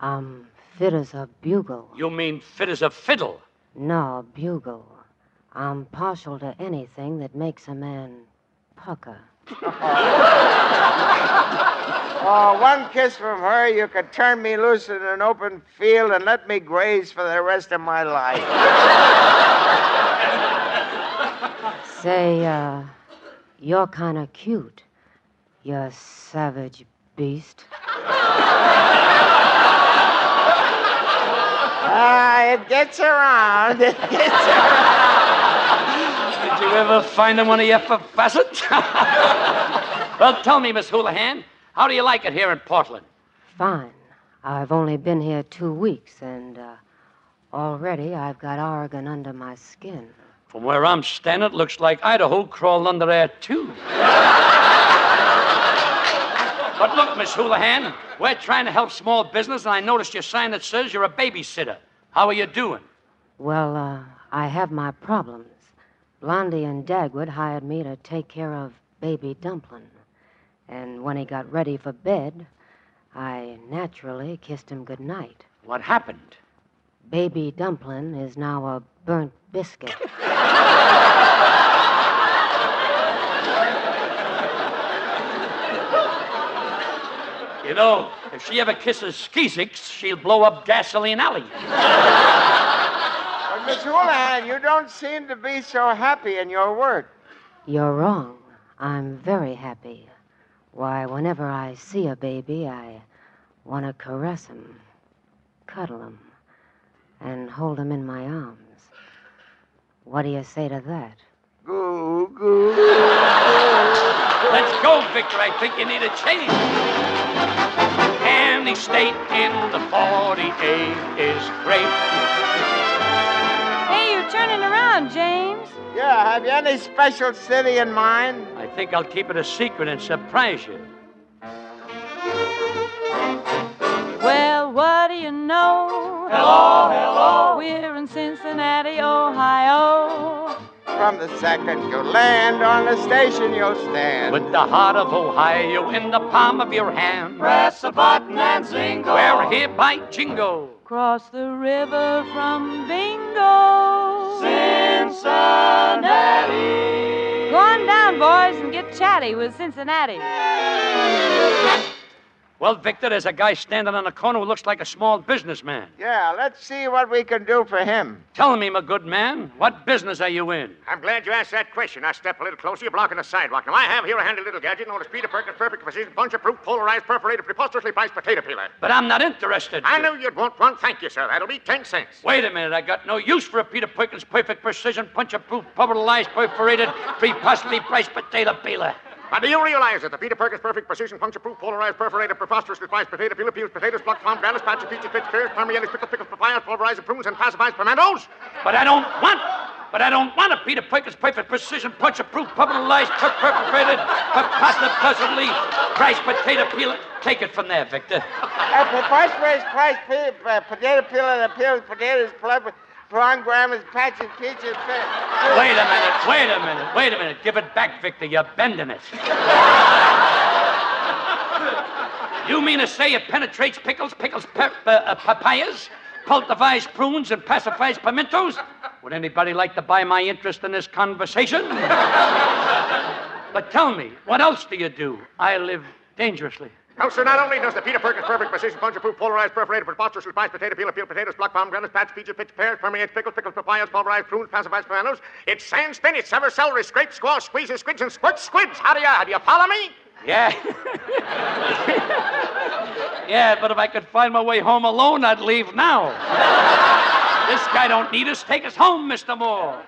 [SPEAKER 22] I'm fit as a bugle.
[SPEAKER 5] You mean fit as a fiddle?
[SPEAKER 22] No, bugle. I'm partial to anything that makes a man pucker.
[SPEAKER 19] Oh, one kiss from her, you could turn me loose in an open field and let me graze for the rest of my life.
[SPEAKER 22] Say, uh, you're kind of cute. You savage beast.
[SPEAKER 19] Ah, it gets around. It gets around.
[SPEAKER 5] Did you ever find him when he effervescent? well, tell me, Miss Houlihan, how do you like it here in Portland?
[SPEAKER 22] fine. I've only been here two weeks, and uh, already I've got Oregon under my skin.
[SPEAKER 5] From where I'm standing, it looks like Idaho crawled under there, too. but look, Miss Houlihan, we're trying to help small business, and I noticed your sign that says you're a babysitter. How are you doing?
[SPEAKER 22] Well, uh, I have my problems. Blondie and Dagwood hired me to take care of baby Dumplin'. And when he got ready for bed, I naturally kissed him good night.
[SPEAKER 5] What happened?
[SPEAKER 22] Baby Dumplin' is now a burnt biscuit.
[SPEAKER 5] You know, if she ever kisses Skeezix, she'll blow up Gasoline Alley.
[SPEAKER 19] But, Miss Houlihan, you don't seem to be so happy in your work.
[SPEAKER 22] You're wrong. I'm very happy. Why, whenever I see a baby, I want to caress him, cuddle him, and hold him in my arms. What do you say to that?
[SPEAKER 19] Goo, goo,
[SPEAKER 5] Let's go, Victor. I think you need a change. Any state in the 48 is great.
[SPEAKER 20] Hey, you're turning around, James.
[SPEAKER 19] Yeah, have you any special city in mind?
[SPEAKER 5] I think I'll keep it a secret and surprise you.
[SPEAKER 20] Well, what do you know?
[SPEAKER 19] Hello, hello.
[SPEAKER 20] We're in Cincinnati, Ohio.
[SPEAKER 19] From the second you land on the station, you'll stand.
[SPEAKER 5] With the heart of Ohio in the palm of your hand.
[SPEAKER 6] Press a button and zingo.
[SPEAKER 5] We're here by Jingo.
[SPEAKER 20] Cross the river from Bingo.
[SPEAKER 6] Cincinnati.
[SPEAKER 20] Go on down, boys, and get chatty with Cincinnati.
[SPEAKER 5] Well, Victor, there's a guy standing on the corner who looks like a small businessman.
[SPEAKER 19] Yeah, let's see what we can do for him.
[SPEAKER 5] Tell me, my good man, what business are you in?
[SPEAKER 18] I'm glad you asked that question. Now step a little closer. You're blocking the sidewalk. Now I have here a handy little gadget known as Peter Perkins Perfect Precision Puncher Proof Polarized Perforated Preposterously Priced Potato Peeler.
[SPEAKER 5] But I'm not interested.
[SPEAKER 18] I knew you'd want one. Thank you, sir. That'll be ten cents.
[SPEAKER 5] Wait a minute, I got no use for a Peter Perkins Perfect Precision Puncher Proof Polarized Perforated Preposterously Priced Potato Peeler.
[SPEAKER 18] Now, do you realize that the Peter Perkins Perfect Precision Puncture Proof Polarized Perforated Preposterously Priced Potato Peeler peels potatoes, plucked pomegranates, patches, peaches, peach, pears, permeated, pickled, pickles, papayas, pulverized prunes, and pacifies pimentos?
[SPEAKER 5] But I don't want. But I don't want a Peter Perkins Perfect Precision Puncher Proof Pulverized per- Perforated Preposterously Priced Potato Peeler. Take it from there, Victor.
[SPEAKER 19] A preposterous price pe- uh, potato peeler that peels potatoes, plum, pomegranates, patches, peaches.
[SPEAKER 5] Wait a minute, wait a minute, wait a minute. Give it back, Victor. You're bending it. You mean to say it penetrates pickles, pickles pe- uh, papayas, pulverized prunes, and pacifies pimentos? Would anybody like to buy my interest in this conversation? but tell me, what else do you do? I live dangerously.
[SPEAKER 18] No, sir, not only does the Peter Perkins Perfect Precision Puncher Proof Polarized Perforated Preposterously Priced Potato Peeler peel potatoes, block pomegranates, patch, peaches, pitch, pears, permeate, pickles, pickles, papayas, pulverized prunes, pacifies pimentos. It sands spinach, severs celery, scrapes, squash, squeezes, squids, and squirts squids. How do you, do you follow me?
[SPEAKER 5] Yeah. yeah, but if I could find my way home alone, I'd leave now. this guy don't need us. Take us home, Mr. Moore.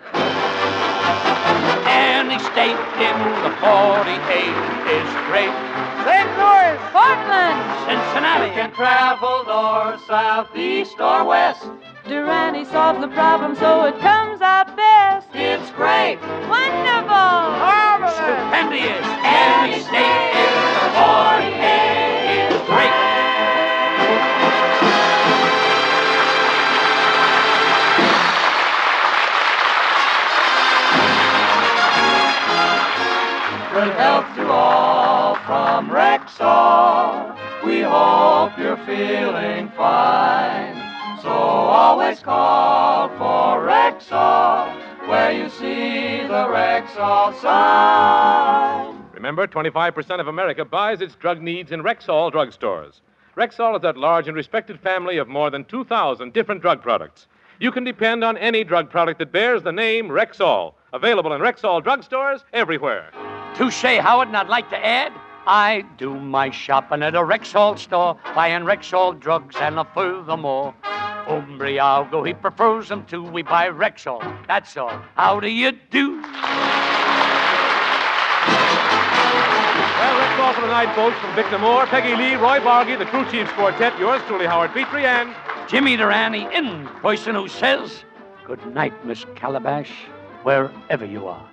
[SPEAKER 5] Any state in the 48 is great.
[SPEAKER 20] St. Louis, Portland,
[SPEAKER 5] Cincinnati.
[SPEAKER 6] You can travel north, south, east, or west.
[SPEAKER 20] Durante solves the problem so it comes out best.
[SPEAKER 6] It's great.
[SPEAKER 20] Wonderful.
[SPEAKER 6] Marvelous.
[SPEAKER 5] Stupendious. Any state in the 48 is great.
[SPEAKER 6] Good health to all from Rexall. We hope you're feeling fine. So always call for Rexall where you see the Rexall sign.
[SPEAKER 4] Remember, 25% of America buys its drug needs in Rexall drugstores. Rexall is that large and respected family of more than 2,000 different drug products. You can depend on any drug product that bears the name Rexall. Available in Rexall drugstores everywhere.
[SPEAKER 5] Touche, Howard, and I'd like to add, I do my shopping at a Rexall store, buying Rexall drugs and a furthermore. Umbriago, he prefers them too. We buy Rexall. That's all. How do you do? Well,
[SPEAKER 4] That's all for tonight, folks. From Victor Moore, Peggy Lee, Roy Bargy, the Crew Chiefs Quartet, yours truly, Howard Petrie, and
[SPEAKER 5] Jimmy Durante in person who says, Good night, Miss Calabash, wherever you are.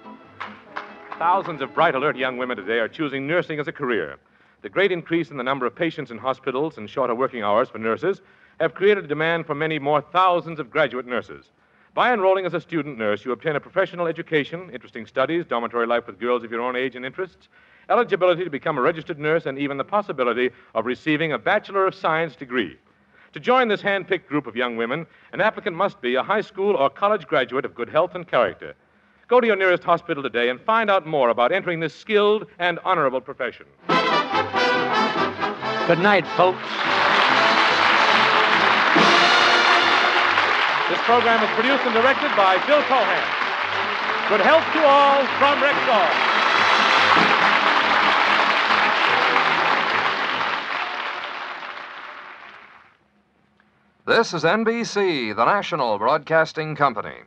[SPEAKER 4] Thousands of bright, alert young women today are choosing nursing as a career. The great increase in the number of patients in hospitals and shorter working hours for nurses have created a demand for many more thousands of graduate nurses. By enrolling as a student nurse, you obtain a professional education, interesting studies, dormitory life with girls of your own age and interests, eligibility to become a registered nurse, and even the possibility of receiving a Bachelor of Science degree. To join this hand picked group of young women, an applicant must be a high school or college graduate of good health and character. Go to your nearest hospital today and find out more about entering this skilled and honorable profession.
[SPEAKER 5] Good night, folks.
[SPEAKER 4] This program is produced and directed by Bill Cohan. Good health to all from Rexall.
[SPEAKER 3] This is NBC, the national broadcasting company.